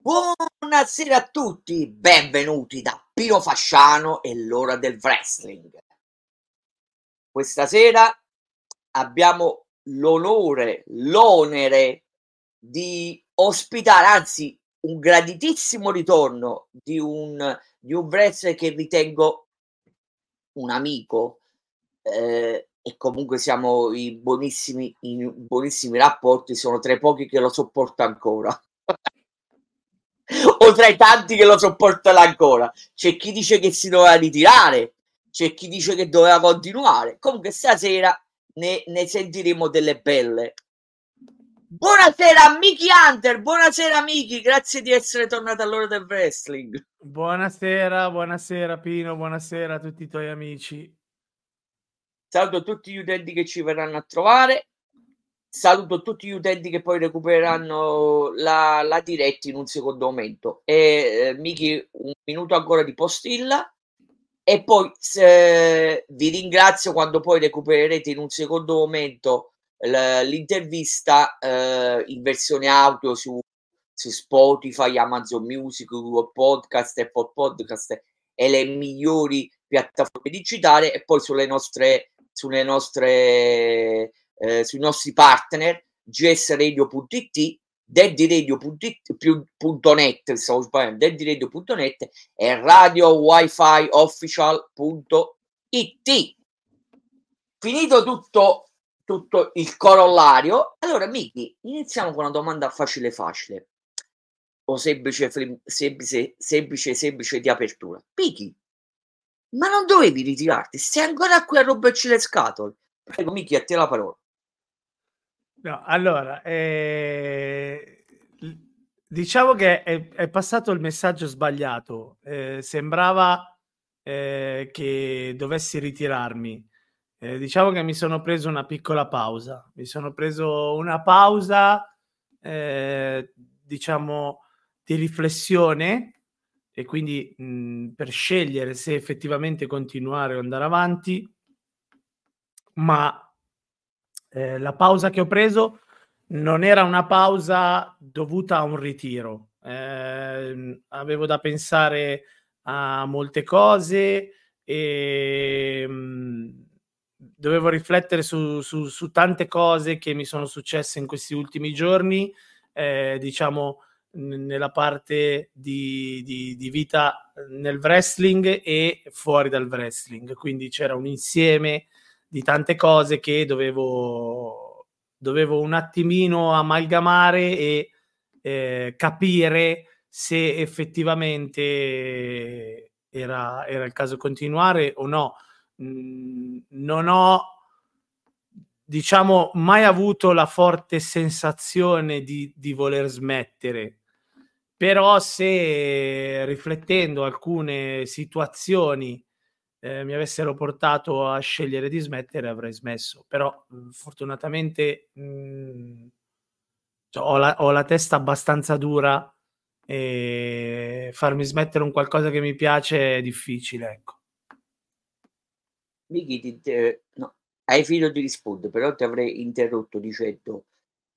Buonasera a tutti, benvenuti da Pino Fasciano e l'ora del wrestling. Questa sera abbiamo l'onore, l'onere di ospitare, anzi un graditissimo ritorno di un, di un wrestler che ritengo un amico eh, e comunque siamo in buonissimi, in buonissimi rapporti, sono tra i pochi che lo sopporto ancora. O tra i tanti che lo sopportano ancora. C'è chi dice che si doveva ritirare, c'è chi dice che doveva continuare. Comunque stasera ne, ne sentiremo delle belle. Buonasera Miki Hunter, buonasera Miki, grazie di essere tornato all'ora del wrestling. Buonasera, buonasera Pino, buonasera a tutti i tuoi amici. Saluto tutti gli utenti che ci verranno a trovare saluto tutti gli utenti che poi recupereranno la, la diretta in un secondo momento. E eh, Miki, un minuto ancora di postilla. E poi se, vi ringrazio quando poi recupererete in un secondo momento l'intervista eh, in versione audio su, su, Spotify, Amazon Music, Google Podcast, Apple Podcast e le migliori piattaforme digitali e poi sulle nostre, sulle nostre eh, sui nostri partner gsradio.it daddyradio.net stavo sbagliando daddyradio.net e radio wifi official.it finito tutto tutto il corollario allora Miki iniziamo con una domanda facile facile. O semplice semplice semplice semplice di apertura. Miki ma non dovevi ritirarti? Stai ancora qui a romperci le scatole prego Miki a te la parola No, allora, eh, diciamo che è, è, passato il messaggio sbagliato. Eh, sembrava eh, che dovessi ritirarmi. Eh, diciamo che mi sono preso una piccola pausa. Mi sono preso una pausa, eh, diciamo, di riflessione e quindi mh, per scegliere se effettivamente continuare o andare avanti. Ma eh, la pausa che ho preso non era una pausa dovuta a un ritiro. Eh, avevo da pensare a molte cose e mh, mm, dovevo riflettere su, su, su, tante cose che mi sono successe in questi ultimi giorni, eh, diciamo nella parte di, di, di, vita nel wrestling e fuori dal wrestling. Quindi c'era un insieme di tante cose che dovevo, dovevo un attimino amalgamare e eh, capire se effettivamente era, era, il caso continuare o no. Mm, non ho, diciamo, mai avuto la forte sensazione di, di voler smettere. Però se riflettendo alcune situazioni eh, mi avessero portato a scegliere di smettere avrei smesso, però mh, fortunatamente mh, cioè, ho, la, ho, la, testa abbastanza dura e farmi smettere un qualcosa che mi piace è difficile, ecco. Miki, te, no, hai finito di rispondere, però ti avrei interrotto dicendo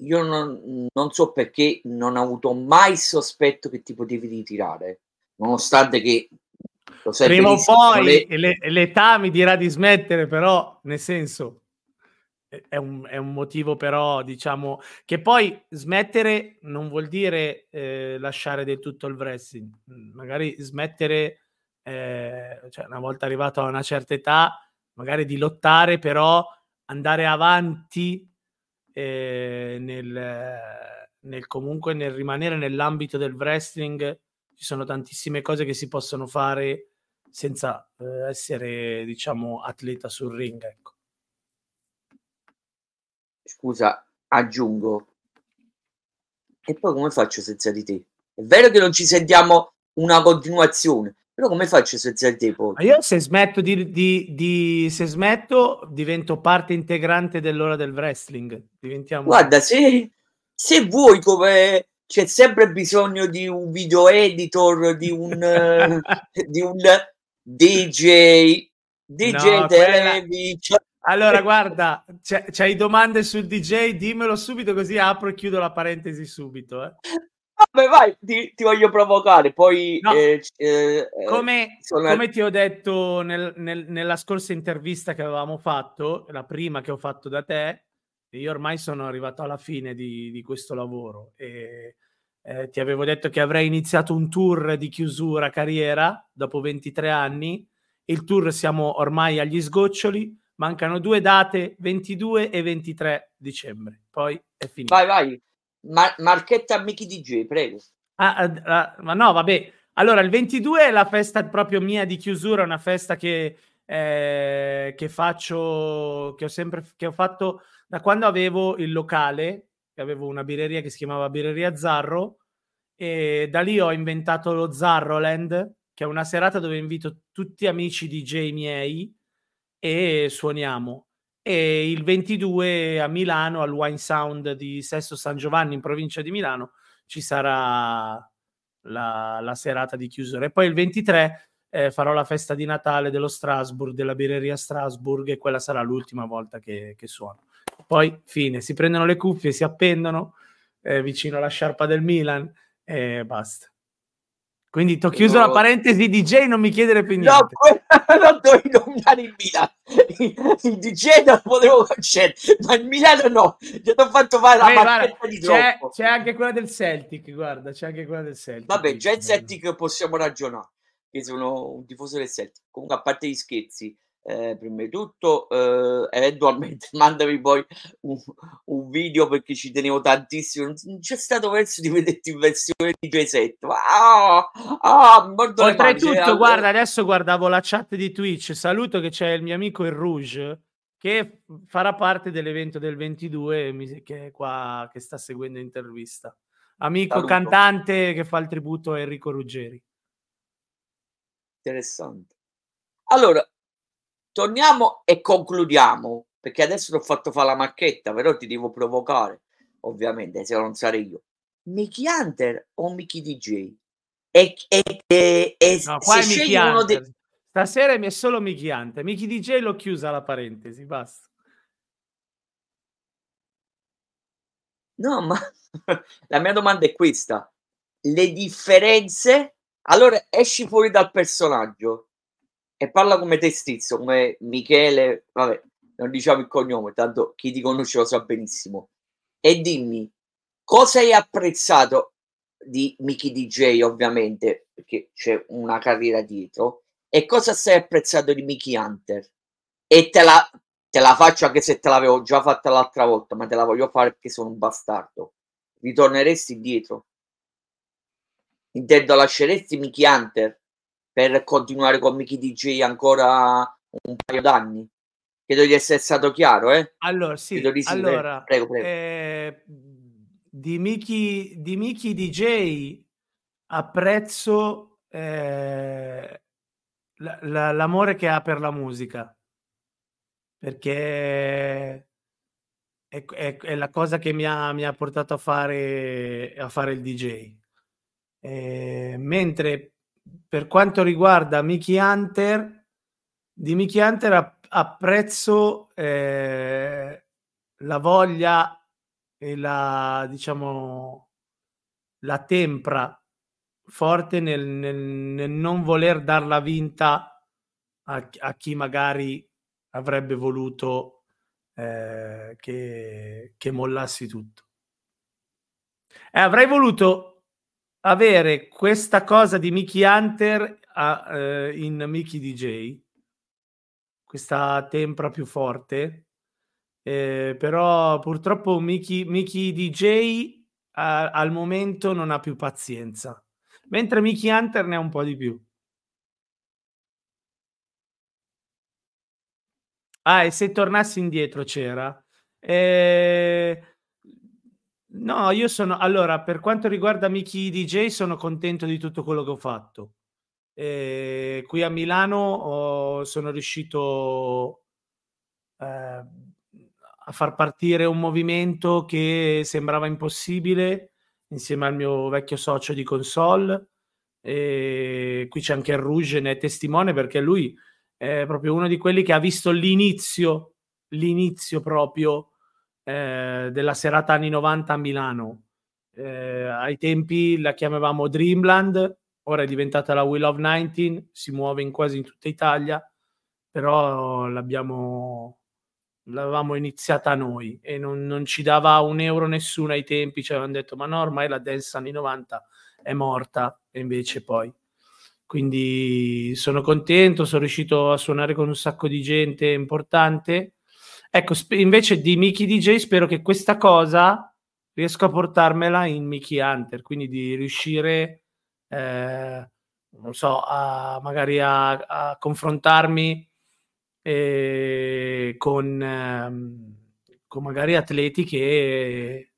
io non, non, so perché non ho avuto mai il sospetto che ti potevi ritirare, nonostante che Prima o poi le... l'età mi dirà di smettere, però nel senso è un, è un, motivo però diciamo che poi smettere non vuol dire eh, lasciare del tutto il wrestling, magari smettere eh, cioè una volta arrivato a una certa età magari di lottare però andare avanti eh, nel, nel comunque nel rimanere nell'ambito del wrestling ci sono tantissime cose che si possono fare senza eh, essere, diciamo, atleta sul ring. Ecco. Scusa, aggiungo. E poi come faccio senza di te? È vero che non ci sentiamo una continuazione, però come faccio senza di te poi? Ma io se smetto di, di, di, se smetto divento parte integrante dell'ora del wrestling. Diventiamo... Guarda, se, se vuoi come c'è sempre bisogno di un video editor, di un, di un DJ, DJ no, Television. Allora, guarda, c'è, c'hai domande sul DJ, dimmelo subito così apro e chiudo la parentesi subito. Eh. vabbè, vai, ti, ti, voglio provocare. Poi, no. eh, eh, come, sono... come, ti ho detto nel, nel, nella scorsa intervista che avevamo fatto, la prima che ho fatto da te, io ormai sono arrivato alla fine di, di questo lavoro e eh, ti avevo detto che avrei iniziato un tour di chiusura carriera dopo 23 anni. Il tour siamo ormai agli sgoccioli, mancano due date, 22 e 23 dicembre. Poi è finito. Vai, vai. Mar- marchetta Mickey DJ, prego. Ah, ah, ah, ma no, vabbè. Allora, il 22 è la festa proprio mia di chiusura, una festa che, eh, che faccio, che ho sempre che ho fatto da quando avevo il locale, avevo una birreria che si chiamava Birreria Zarro, e da lì ho inventato lo Zarroland, che è una serata dove invito tutti amici DJ miei e suoniamo e il 22 a Milano al Wine Sound di Sesto San Giovanni in provincia di Milano ci sarà la, la serata di chiusura e poi il 23 eh, farò la festa di Natale dello Strasburg, della birreria Strasburg e quella sarà l'ultima volta che, che suono. Poi fine, si prendono le cuffie, si appendono eh, vicino alla sciarpa del Milan e basta. Quindi ti ho chiuso no. la parentesi DJ, non mi chiedere più niente. No, non dovevi nominare il Milano. Il DJ non potevo concedere, ma il Milano no. Ti ho fatto fare la guarda, di c'è, c'è, anche quella del Celtic, guarda, c'è anche quella del Celtic. Vabbè, già il Celtic possiamo ragionare, che sono un tifoso del Celtic. Comunque, a parte gli scherzi, eh, prima di tutto eh, eventualmente mandami poi un, un, video perché ci tenevo tantissimo non c'è stato verso di vederti in versione di J7 ah, ah, oltretutto guarda adesso guardavo la chat di Twitch saluto che c'è il mio amico il Rouge che farà parte dell'evento del 22 che è qua che sta seguendo intervista. Amico saluto. cantante che fa il tributo a Enrico Ruggeri. Interessante. Allora torniamo e concludiamo, perché adesso ti ho fatto fare la macchetta, però ti devo provocare, ovviamente, se non sarei io. Mickey Hunter o Mickey DJ? E, e, e, e no, qua se uno de... Stasera mi è solo Mickey Hunter. Mickey DJ l'ho chiusa la parentesi, basta. No, ma la mia domanda è questa. Le differenze... Allora, esci fuori dal personaggio e parla come te stesso, come Michele, vabbè, non diciamo il cognome, tanto chi ti conosce lo sa benissimo. E dimmi, cosa hai apprezzato di Mickey DJ, ovviamente, perché c'è una carriera dietro, e cosa sei apprezzato di Mickey Hunter? E te la, te la faccio anche se te l'avevo già fatta l'altra volta, ma te la voglio fare perché sono un bastardo. Ritorneresti indietro? Intendo, lasceresti Mickey Hunter? Per continuare con Mickey DJ ancora un paio d'anni. Credo di essere stato chiaro, eh? Allora, sì, di sì allora, prego, prego. Eh, di, Mickey, di Mickey DJ apprezzo eh, la, la, l'amore che ha per la musica, perché è, è, è la cosa che mi ha, mi ha, portato a fare, a fare il DJ. Eh, mentre per quanto riguarda Mickey Hunter, di Mickey Hunter apprezzo eh, la voglia e la, diciamo, la tempra forte nel, nel, nel non voler darla vinta a, a chi magari avrebbe voluto eh, che, che mollassi tutto. E avrei voluto avere questa cosa di Mickey Hunter a, eh, in Mickey DJ, questa tempra più forte, eh, però purtroppo Mickey, Mickey DJ a, al momento non ha più pazienza, mentre Mickey Hunter ne ha un po' di più. Ah, e se tornassi indietro c'era. Eh, No, io sono allora per quanto riguarda Mickey DJ sono contento di tutto quello che ho fatto. Ehm, qui a Milano ho sono riuscito, ehm, a far partire un movimento che sembrava impossibile insieme al mio vecchio socio di console. E qui c'è anche il Rouge, ne è testimone perché lui è proprio uno di quelli che ha visto l'inizio, l'inizio proprio eh, della serata anni 90 a Milano. Eh, ai tempi la chiamavamo Dreamland, ora è diventata la Wheel of 19, si muove in quasi in tutta Italia, però l'abbiamo l'avevamo iniziata noi e non, non, ci dava un euro nessuno ai tempi, ci avevano detto ma no, ormai la dance anni 90 è morta e invece poi. Quindi sono contento, sono riuscito a suonare con un sacco di gente importante. Ecco, sp- invece di Mickey DJ spero che questa cosa riesco a portarmela in Mickey Hunter, quindi di riuscire, eh, non so, a, magari a, a confrontarmi eh, con, ehm, con magari atleti che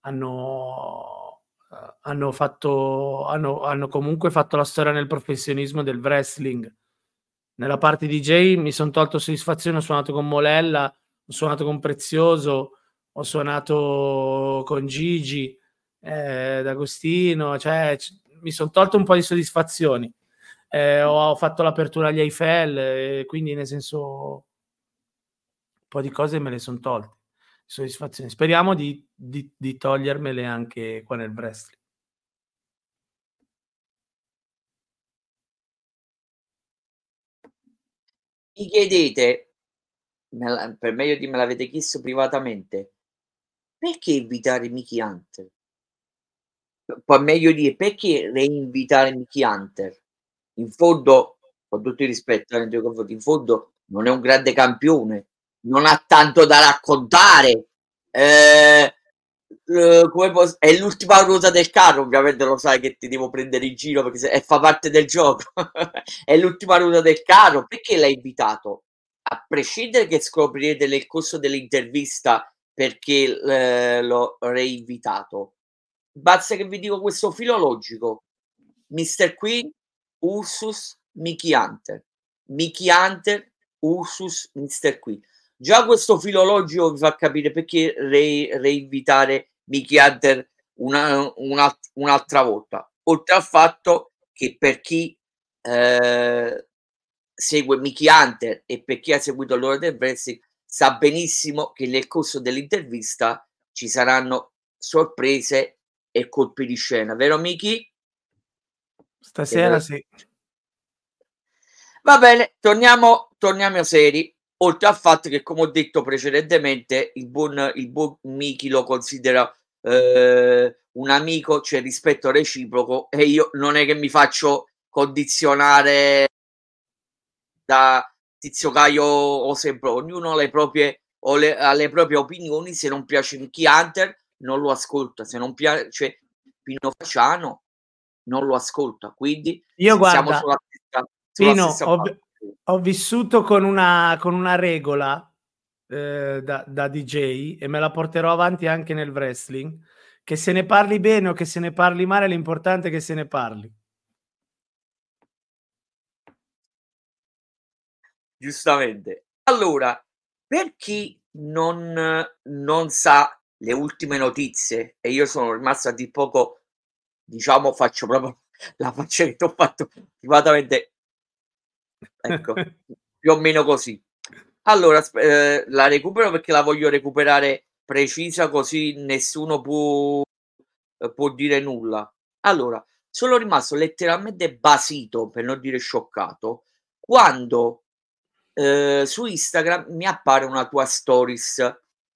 hanno, eh, hanno, fatto, hanno, hanno comunque fatto la storia nel professionismo del wrestling. Nella parte DJ mi sono tolto soddisfazione, ho suonato con Molella, ho suonato con Prezioso, ho suonato con Gigi, eh, D'Agostino, cioè c- mi sono tolto un po' di soddisfazioni eh, ho fatto l'apertura agli Eiffel, eh, quindi nel senso un po' di cose me le sono tolte. Soddisfazioni. Speriamo di, di, di togliermele anche qua nel wrestling. Mi chiedete, per meglio di me l'avete chiesto privatamente, perché invitare Mickey Hunter? Poi meglio dire perché reinvitare Mickey Hunter? in fondo, con tutto il rispetto confronti, in fondo non è un grande campione, non ha tanto da raccontare. Eh, eh, come posso, è l'ultima ruota del carro, ovviamente lo sai che ti devo prendere in giro perché se, eh, fa parte del gioco. è l'ultima ruota del carro. Perché l'hai invitato? A prescindere che scoprirete nel corso dell'intervista perché eh, l'ho reinvitato. Basta che vi dico questo filologico. Mr. Queen Ursus Mickey Hunter. Mickey Hunter, Ursus Mr. Qui. Già questo filologico vi fa capire perché re, reinvitare Mickey Hunter una, una, un'altra volta. Oltre al fatto che per chi eh, segue Mickey Hunter e per chi ha seguito l'ora del wrestling sa benissimo che nel corso dell'intervista ci saranno sorprese e colpi di scena, vero Mickey? Stasera sì. Va bene, torniamo, torniamo seri. Oltre al fatto che, come ho detto precedentemente, il buon, il buon Miki lo considera eh, un amico, c'è cioè rispetto reciproco e io non è che mi faccio condizionare da Tizio Caio o sempre, ognuno ha le proprie, o le, ha le proprie opinioni, se non piace Mickey Hunter non lo ascolta, se non piace Pino Facciano non lo ascolta. Quindi io guarda, sulla stessa, sulla Pino, stessa ho, ho, vissuto con una, con una regola eh, da, da DJ e me la porterò avanti anche nel wrestling. Che se ne parli bene o che se ne parli male, l'importante è che se ne parli. Giustamente. Allora, per chi non, non sa le ultime notizie, e io sono rimasto a di poco diciamo faccio proprio la faccia che ti ho fatto privatamente ecco più o meno così. Allora eh, la recupero perché la voglio recuperare precisa così nessuno può, eh, può dire nulla. Allora sono rimasto letteralmente basito per non dire scioccato quando eh, su Instagram mi appare una tua stories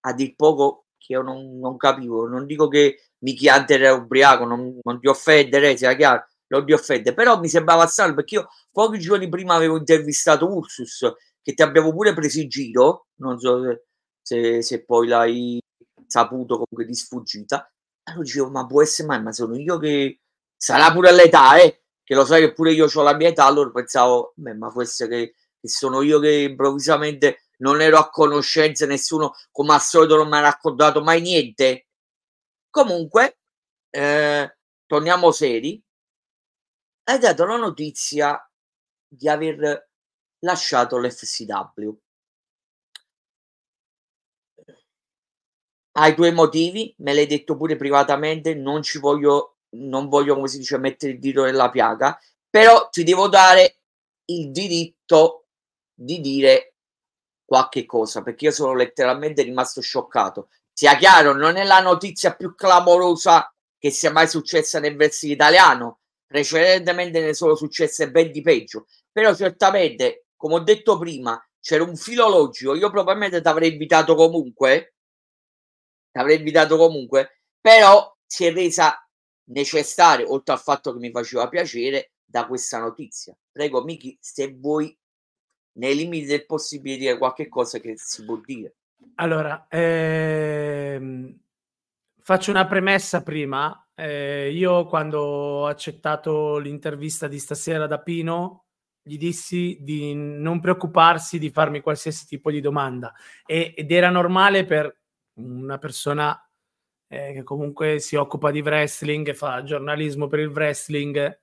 a dir poco che io non, non capivo. Non dico che Mickey Hunter era ubriaco, non, non ti offendere, sia chiaro, non ti offende, però mi sembrava strano perché io pochi giorni prima avevo intervistato Ursus, che ti abbiamo pure preso in giro, non so se, se poi l'hai saputo comunque di sfuggita, allora dicevo, ma può essere mai, ma sono io che sarà pure l'età, eh, che lo sai che pure io ho la mia età, allora pensavo, beh, ma può essere che, che sono io che improvvisamente non ero a conoscenza, nessuno come al solito non mi ha raccontato mai niente, Comunque, eh, torniamo seri. Hai dato la notizia di aver lasciato l'FCW. Hai tuoi motivi, me l'hai detto pure privatamente, non ci voglio, non voglio, come si dice, mettere il dito nella piaga, però ti devo dare il diritto di dire qualche cosa, perché io sono letteralmente rimasto scioccato sia chiaro, non è la notizia più clamorosa che sia mai successa nel wrestling italiano, precedentemente ne sono successe ben di peggio, però certamente, come ho detto prima, c'era un filo logico, io probabilmente ti avrei invitato comunque, ti avrei invitato comunque, però si è resa necessaria, oltre al fatto che mi faceva piacere, da questa notizia. Prego, Miki, se vuoi, nei limiti del possibile, dire qualche cosa che si può dire. Allora, ehm, faccio una premessa prima. Eh, io quando ho accettato l'intervista di stasera da Pino, gli dissi di non preoccuparsi di farmi qualsiasi tipo di domanda e, ed era normale per una persona eh, che comunque si occupa di wrestling e fa giornalismo per il wrestling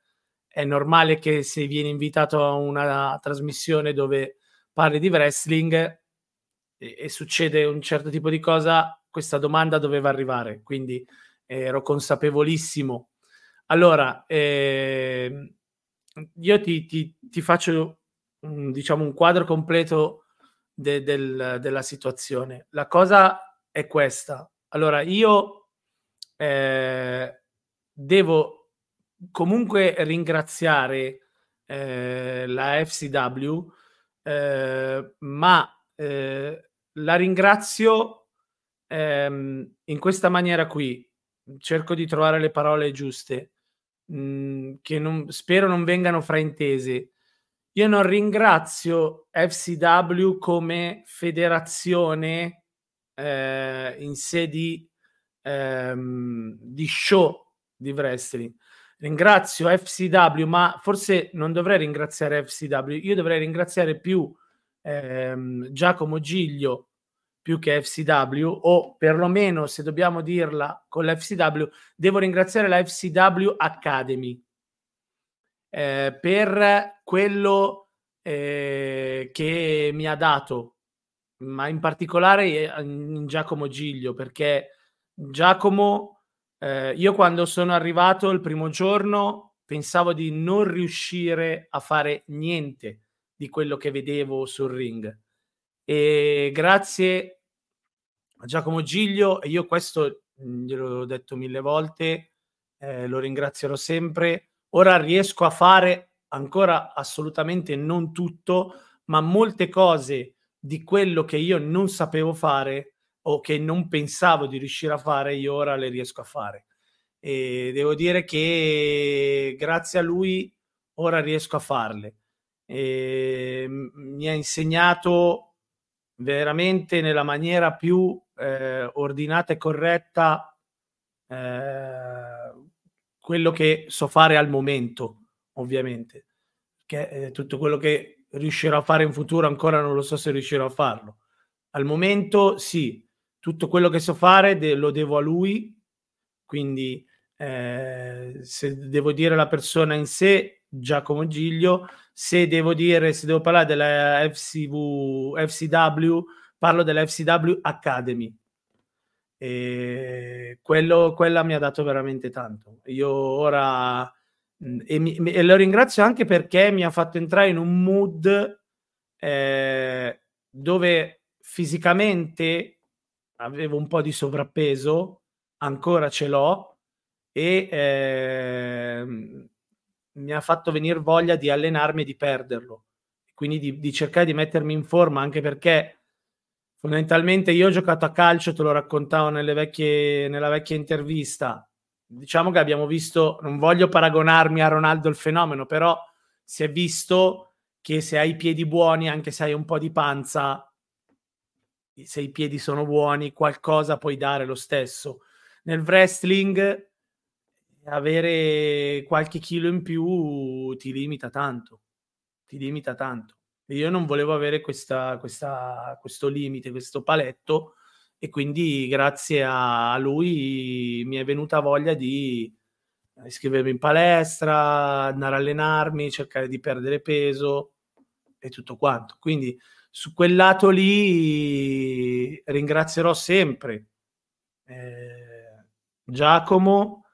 è normale che se viene invitato a una trasmissione dove parli di wrestling e, e succede un certo tipo di cosa questa domanda doveva arrivare quindi ero consapevolissimo allora eh, io ti, ti, ti faccio un, diciamo un quadro completo de, del, della situazione. La cosa è questa. Allora, io eh, devo comunque ringraziare eh, la FCW, eh, ma eh, la ringrazio ehm, in questa maniera qui. Cerco di trovare le parole giuste mh, mhmm, che non, spero non vengano fraintese. Io non ringrazio FCW come federazione eh, in sé di, ehm, di show di wrestling. Ringrazio FCW, ma forse non dovrei ringraziare FCW, io dovrei ringraziare più ehm, Giacomo Giglio più che FCW o perlomeno se dobbiamo dirla con l'FCW devo ringraziare la FCW Academy eh, per quello eh, che mi ha dato ma in particolare eh, in Giacomo Giglio perché Giacomo eh, io quando sono arrivato il primo giorno pensavo di non riuscire a fare niente di quello che vedevo sul ring e grazie Giacomo Giglio, e io questo mhmm, gliel'ho detto mille volte, eh, lo ringrazierò sempre. Ora riesco a fare ancora assolutamente non tutto, ma molte cose di quello che io non sapevo fare o che non pensavo di riuscire a fare, io ora le riesco a fare. E devo dire che grazie a lui ora riesco a farle. E mi ha insegnato veramente nella maniera più eh, ordinata e corretta eh, quello che so fare al momento, ovviamente. Che eh, tutto quello che riuscirò a fare in futuro ancora non lo so se riuscirò a farlo. Al momento sì, tutto quello che so fare de- lo devo a lui, quindi eh, se devo dire la persona in sé, Giacomo Giglio, se devo dire, se devo parlare della FCV, FCW, parlo della FCW Academy. E quello, quella mi ha dato veramente tanto. Io ora e, mi, e lo ringrazio anche perché mi ha fatto entrare in un mood eh, dove fisicamente avevo un po' di sovrappeso, ancora ce l'ho, e eh, mi ha fatto venire voglia di allenarmi e di perderlo. Quindi di, di, cercare di mettermi in forma, anche perché fondamentalmente io ho giocato a calcio, te lo raccontavo vecchie, nella vecchia intervista. Diciamo che abbiamo visto, non voglio paragonarmi a Ronaldo il fenomeno, però si è visto che se hai i piedi buoni, anche se hai un po' di panza, se i piedi sono buoni, qualcosa puoi dare lo stesso. Nel wrestling avere qualche chilo in più ti limita tanto, ti limita tanto. Io non volevo avere questa, questa, questo limite, questo paletto e quindi grazie a lui mi è venuta voglia di iscrivermi in palestra, andare a allenarmi, cercare di perdere peso e tutto quanto. Quindi su quel lato lì ringrazierò sempre eh, Giacomo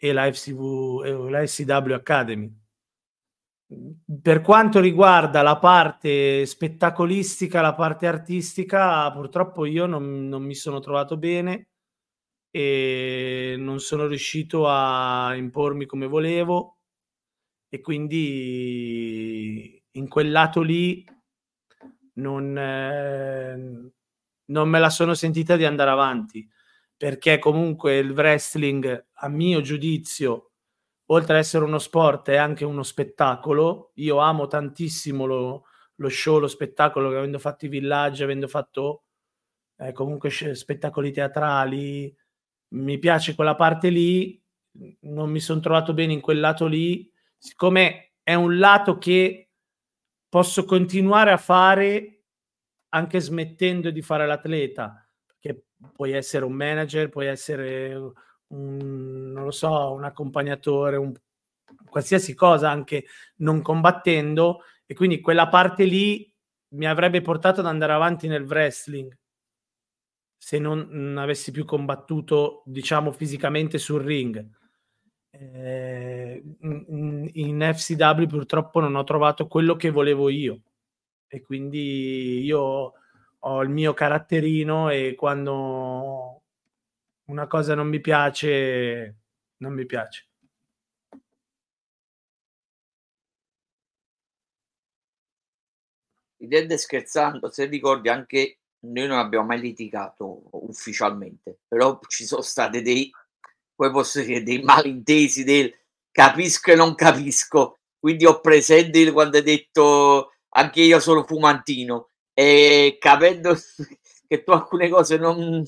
e la, FCV, la FCW Academy. per quanto riguarda la parte spettacolistica, la parte artistica, purtroppo io non, non, mi sono trovato bene e non sono riuscito a impormi come volevo e quindi in quel lato lì non, eh, non me la sono sentita di andare avanti perché comunque il wrestling a mio giudizio oltre ad essere uno sport, è anche uno spettacolo. Io amo tantissimo lo, lo show, lo spettacolo, avendo fatto i villaggi, avendo fatto eh, comunque spettacoli teatrali. Mi piace quella parte lì, non mi sono trovato bene in quel lato lì, siccome è un lato che posso continuare a fare anche smettendo di fare l'atleta, puoi essere un manager, puoi essere un, non lo so, un accompagnatore, un, qualsiasi cosa, anche non combattendo, e quindi quella parte lì mi avrebbe portato ad andare avanti nel wrestling se non, avessi più combattuto, diciamo, fisicamente sul ring. Eh, in FCW purtroppo non ho trovato quello che volevo io e quindi io ho il mio caratterino e quando una cosa non mi piace, non mi piace. Ridendo scherzando, se ricordi anche noi non abbiamo mai litigato ufficialmente, però ci sono state dei, poi posso dire, dei malintesi del capisco e non capisco, quindi ho presente quando hai detto anche io sono fumantino e capendo che tu alcune cose non,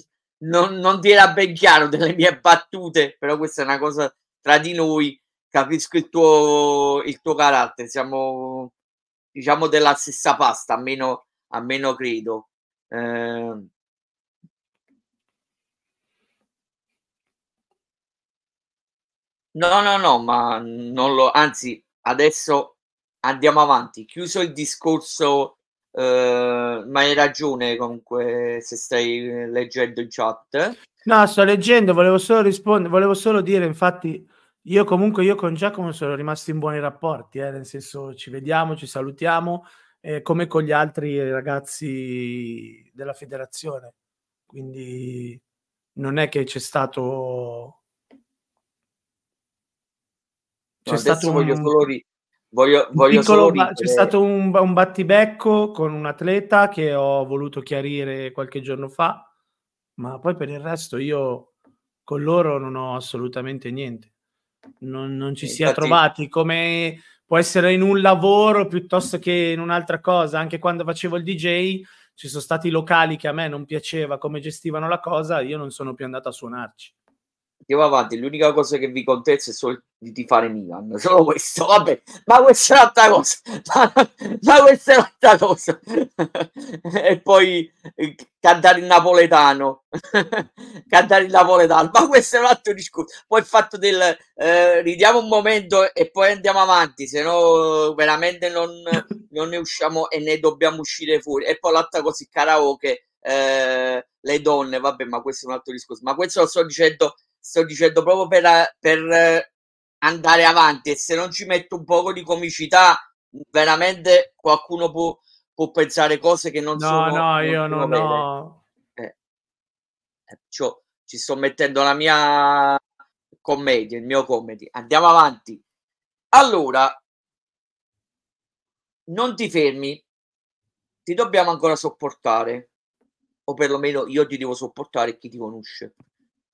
non, non ti era ben chiaro delle mie battute, però questa è una cosa tra di noi, capisco il tuo, il tuo carattere, siamo diciamo della stessa pasta, almeno, almeno credo. Eh, No, no, no, ma non lo, anzi, adesso andiamo avanti. Chiuso il discorso Uh, ma hai ragione comunque se stai leggendo in chat. No, sto leggendo, volevo solo rispondere, volevo solo dire, infatti, io comunque io con Giacomo sono rimasto in buoni rapporti, eh, nel senso ci vediamo, ci salutiamo, eh, come con gli altri ragazzi della federazione. Quindi non è che c'è stato... C'è no, stato un... solo ri- Voglio, voglio piccolo, c'è stato un, un, battibecco con un atleta che ho voluto chiarire qualche giorno fa, ma poi per il resto io con loro non ho assolutamente niente. Non, non ci si è trovati come può essere in un lavoro piuttosto che in un'altra cosa. Anche quando facevo il DJ ci sono stati locali che a me non piaceva come gestivano la cosa, io non sono più andato a suonarci andiamo avanti. L'unica cosa che vi contesto è solo di fare Milan, solo questo. Vabbè, ma questa è un'altra cosa. Ma, ma questa è un'altra cosa. e poi eh, cantare il napoletano, cantare il napoletano, ma questo è un altro discorso. Poi il fatto del eh, ridiamo un momento e poi andiamo avanti, se no veramente non, non ne usciamo e ne dobbiamo uscire fuori. E poi l'altra cosa, il karaoke. Eh, le donne, vabbè, ma questo è un altro discorso. Ma questo lo sto dicendo sto dicendo proprio per, per andare avanti e se non ci metto un poco di comicità veramente qualcuno può, può pensare cose che non no, sono no no io non ho. Eh. cioè, ci sto mettendo la mia commedia il mio comedy. Andiamo avanti. Allora non ti fermi. Ti dobbiamo ancora sopportare. O perlomeno io ti devo sopportare chi ti conosce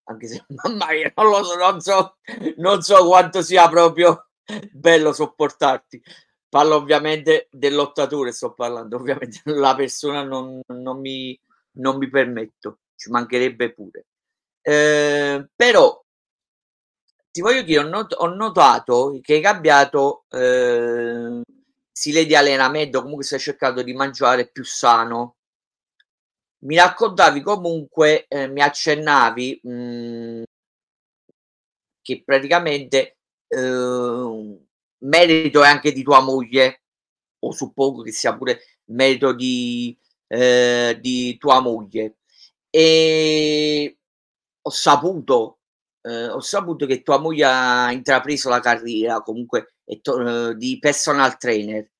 anche se mamma mia, non lo so, non so, non so quanto sia proprio bello sopportarti. Parlo ovviamente del lottatore, sto parlando, ovviamente la persona non, non, mi, non mi permetto, ci mancherebbe pure. Eh, però ti voglio dire, ho, not- ho notato che hai cambiato eh, stile di allenamento, comunque stai cercando di mangiare più sano, mi raccontavi comunque, eh, mi accennavi mh, mhmm, che praticamente eh, merito è anche di tua moglie, o suppongo che sia pure merito di, eh, di tua moglie. E ho saputo eh, ho saputo che tua moglie ha intrapreso la carriera comunque to- eh, di personal trainer.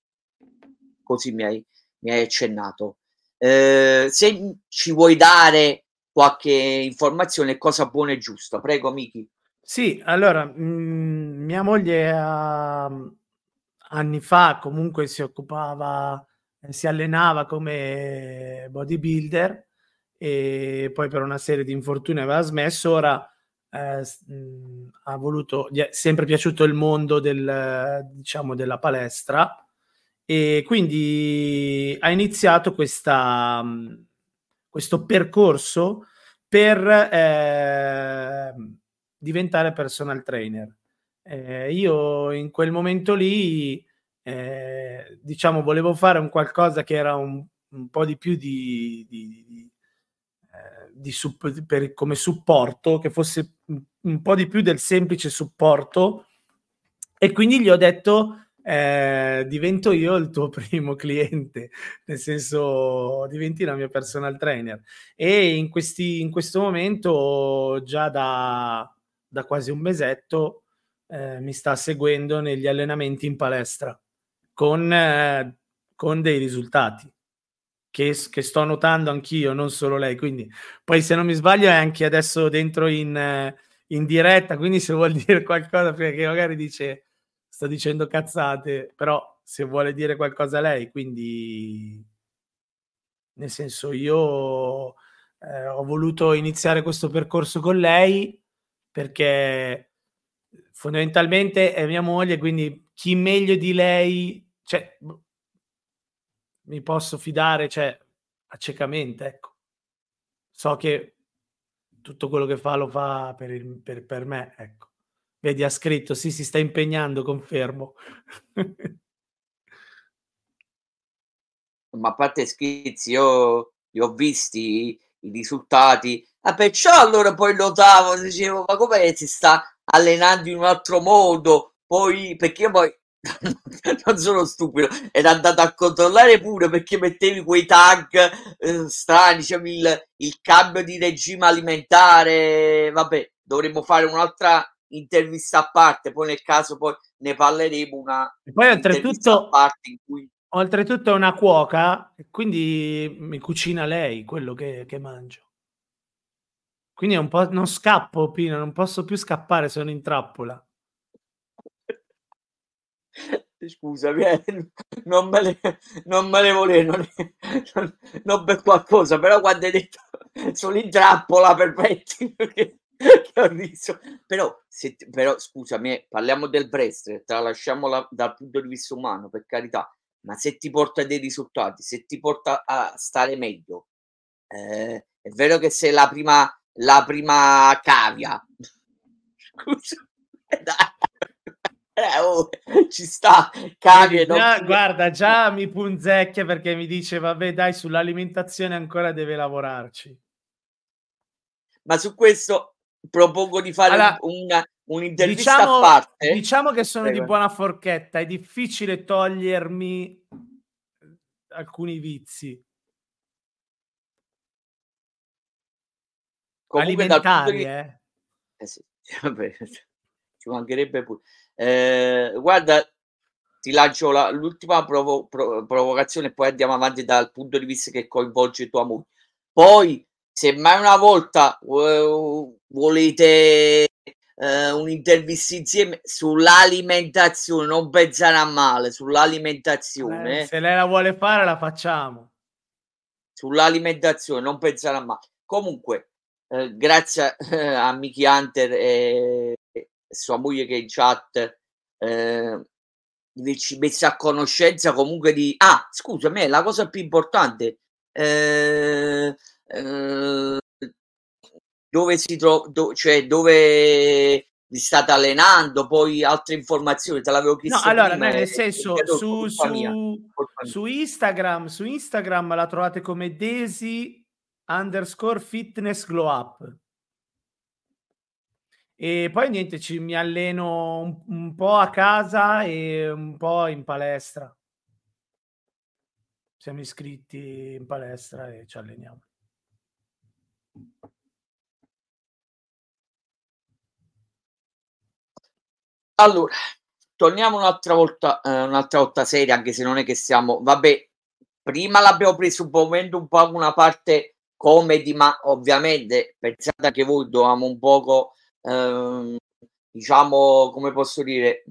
Così mi hai, mi hai accennato. Eh, se ci vuoi dare qualche informazione, cosa buona e giusta, prego, Miki. Sì, allora, mh, mm, mia moglie ha, anni fa comunque si occupava, si allenava come bodybuilder e poi per una serie di infortuni aveva smesso. Ora eh, mh, ha voluto, gli è sempre piaciuto il mondo del, diciamo, della palestra e quindi ha iniziato questa, questo percorso per eh, diventare personal trainer. Eh, io in quel momento lì, eh, diciamo, volevo fare un qualcosa che era un, un po' di più di, di, di, eh, di supp- per, come supporto, che fosse un po' di più del semplice supporto. E quindi gli ho detto, eh, divento io il tuo primo cliente, nel senso diventi la mia personal trainer. E in, questi, in questo momento, già da, da quasi un mesetto, eh, mi sta seguendo negli allenamenti in palestra con, eh, con dei risultati che, che, sto notando anch'io, non solo lei. Quindi, poi se non mi sbaglio, è anche adesso dentro in, in diretta. Quindi, se vuol dire qualcosa, perché magari dice sto dicendo cazzate, però se vuole dire qualcosa lei, quindi nel senso, io eh, ho voluto iniziare questo percorso con lei perché fondamentalmente è mia moglie, quindi chi meglio di lei, cioè, mi posso fidare, cioè, accecamente, ecco. So che tutto quello che fa lo fa per, il, per, per me, ecco. Vedi, ha scritto, sì, si sta impegnando, confermo. Ma a parte scherzi, io li ho visti i risultati. Ah, perciò allora poi notavo, dicevo, ma come si sta allenando in un altro modo? Poi, perché io poi non sono stupido, ero andato a controllare pure perché mettevi quei tag eh, strani, diciamo il, il cambio di regime alimentare. Vabbè, dovremmo fare un'altra intervista a parte, poi nel caso poi ne parleremo una e poi oltretutto a parte in cui oltretutto è una cuoca, quindi mi cucina lei quello che, che mangio. Quindi è un po'. Non scappo, Pino, non posso più scappare, sono in trappola. Scusami, eh, non me le, non me le volevo, non, non, non, per qualcosa, però quando hai detto sono in trappola, perfetti, riso. Però, se, però, scusami, parliamo del wrestler, tralasciamo la, dal punto di vista umano, per carità, ma se ti porta dei risultati, se ti porta a stare meglio, eh, è vero che sei la prima la prima cavia. Scusa. Eh, oh, ci sta. Cavia già, guarda già mi punzecchia perché mi dice vabbè dai sull'alimentazione ancora deve lavorarci. Ma su questo propongo di fare allora, una, un'intervista diciamo, a parte diciamo che sono Prego. di buona forchetta è difficile togliermi alcuni vizi Comunque alimentari, di... eh. eh sì, vabbè, ci mancherebbe pure. Eh, guarda, ti lancio la, l'ultima provo, pro, provocazione poi andiamo avanti dal punto di vista che coinvolge tua moglie. Poi, se mai una volta uh, volete uh, un'intervista insieme sull'alimentazione, non pensare a male, sull'alimentazione. Eh, se lei la vuole fare, la facciamo. Sull'alimentazione, non pensare a male. Comunque, eh, grazie eh, a Mickey Hunter e, e, sua moglie che in chat eh, ci messa a conoscenza comunque di ah scusa me la cosa più importante eh, eh, dove si trova do, cioè dove vi state allenando poi altre informazioni te l'avevo chiesto no allora prima, nel senso su, su, su Instagram su Instagram la trovate come Desi underscore fitness glow up. E poi niente, ci, mi alleno un, un, po' a casa e un po' in palestra. Siamo iscritti in palestra e ci alleniamo. Allora, torniamo un'altra volta, eh, un'altra volta seria, anche se non è che siamo, vabbè, prima l'abbiamo preso un momento un po' una parte comedy, ma ovviamente pensate che voi dovevamo un poco, ehm, diciamo, come posso dire,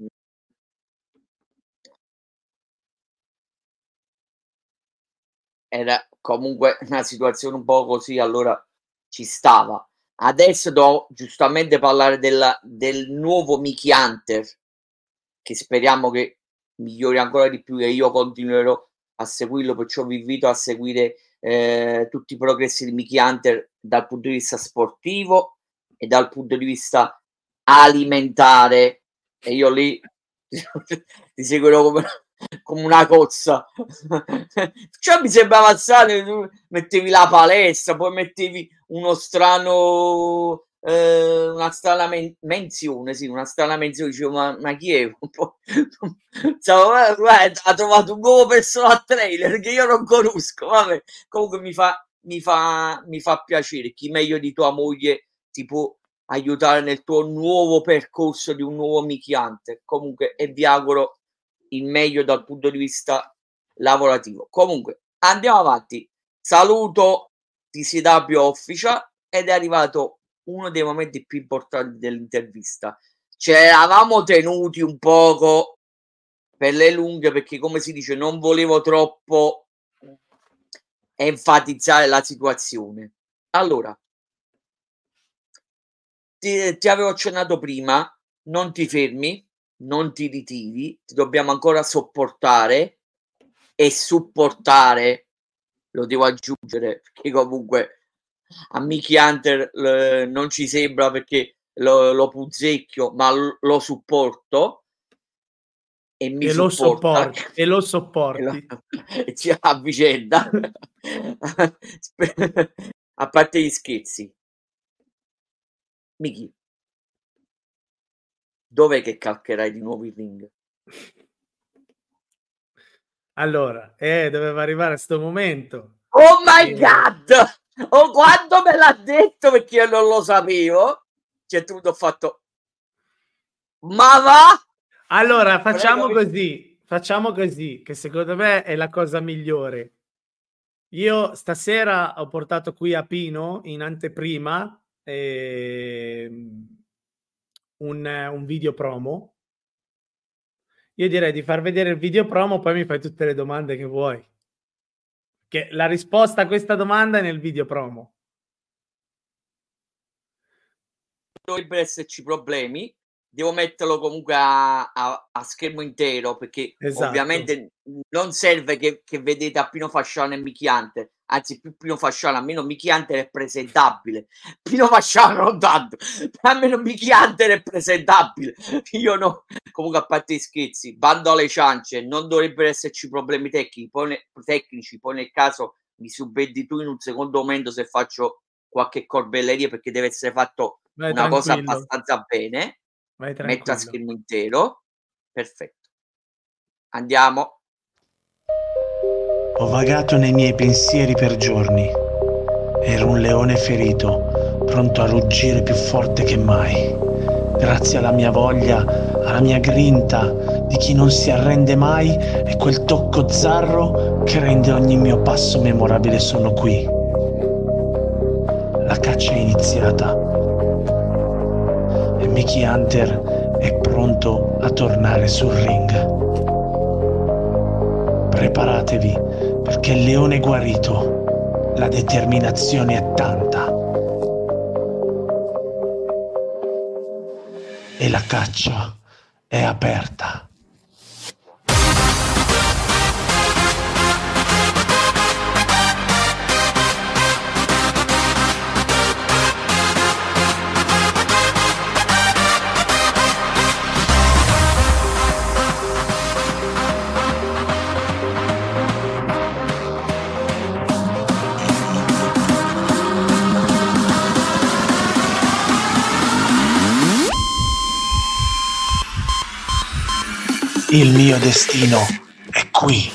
era comunque una situazione un po' così, allora ci stava. Adesso devo giustamente parlare della, del nuovo Mickey Hunter, che speriamo che migliori ancora di più e io continuerò a seguirlo, perciò vi invito a seguire eh, tutti i progressi di Mickey Hunter dal punto di vista sportivo e dal punto di vista alimentare. E io lì ti seguirò come, come una cozza. Cioè mi sembrava tu mettevi la palestra poi mettevi uno strano eh, una strana men- menzione, sì, una strana menzione, dicevo, ma, ma chi è? Stavo, guarda, ha trovato un nuovo personal trailer che io non conosco, vabbè, comunque mi fa, mi fa, mi fa piacere, chi meglio di tua moglie ti può aiutare nel tuo nuovo percorso di un nuovo Mickey Hunter, comunque, e vi auguro il meglio dal punto di vista lavorativo. Comunque, andiamo avanti. Saluto TCW Official ed è arrivato uno dei momenti più importanti dell'intervista. Ci eravamo tenuti un poco per le lunghe perché, come si dice, non volevo troppo enfatizzare la situazione. Allora, ti, ti avevo accennato prima, non ti fermi, non ti ritiri, ti dobbiamo ancora sopportare e supportare, lo devo aggiungere, perché comunque a Mickey Hunter eh, non ci sembra perché lo, lo punzecchio, ma lo, lo supporto. E, mi e, lo sopporti, e lo sopporti. E ci a vicenda. a parte gli scherzi. Mickey, dov'è che calcherai di nuovo il ring? Allora, eh, doveva arrivare a sto momento. Oh my god! Oh, quando me l'ha detto perché io non lo sapevo, c'è tutto fatto. Ma va! Allora, facciamo Prego. così, facciamo così, che secondo me è la cosa migliore. Io stasera ho portato qui a Pino in anteprima eh, un, un video promo. Io direi di far vedere il video promo, poi mi fai tutte le domande che vuoi. Che la risposta a questa domanda è nel video promo. Dovrebbero esserci problemi. Devo metterlo comunque a, a, a schermo intero perché esatto. ovviamente non serve che, che vedete a Pino Fasciano e Mickey Hunter anzi più Pino Fasciano, almeno Mickey Hunter è presentabile, Pino Fasciano non tanto, almeno Mickey Hunter è presentabile, io no, comunque a parte i scherzi, bando alle ciance, non dovrebbero esserci problemi tecnici, poi, ne, tecnici, poi nel caso mi subendi tu in un secondo momento se faccio qualche corbelleria perché deve essere fatto Vai una cosa abbastanza bene, metto a schermo intero, perfetto, andiamo. Ho vagato nei miei pensieri per giorni. Ero un leone ferito, pronto a ruggire più forte che mai. Grazie alla mia voglia, alla mia grinta di chi non si arrende mai e quel tocco zarro che rende ogni mio passo memorabile sono qui. La caccia è iniziata e Mickey Hunter è pronto a tornare sul ring. Preparatevi perché il leone guarito, la determinazione è tanta. E la caccia è aperta. Il mio destino è qui.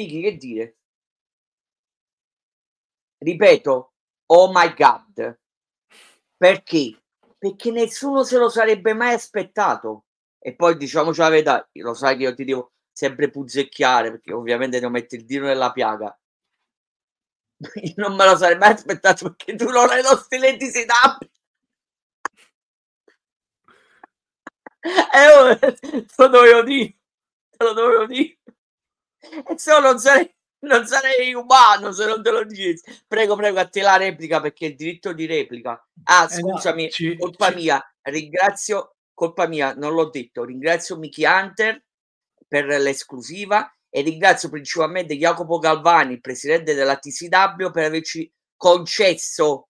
Miki, che dire? Ripeto, oh my god. Perché? Perché nessuno se lo sarebbe mai aspettato. E poi diciamoci la verità, lo sai che io ti devo sempre puzzecchiare, perché ovviamente devo mettere il dito nella piaga. Io non me lo sarei mai aspettato perché tu non hai lo stile di setup. Eh, te lo dovevo dire, lo dovevo dire. E se no non sarei, non sarei umano se non te lo dicessi. Prego, prego, a te la replica perché il diritto di replica. Ah, scusami, eh no, ci, colpa ci... mia, ringrazio, colpa mia, non l'ho detto, ringrazio Mickey Hunter per l'esclusiva e ringrazio principalmente Jacopo Galvani, presidente della TCW, per averci concesso,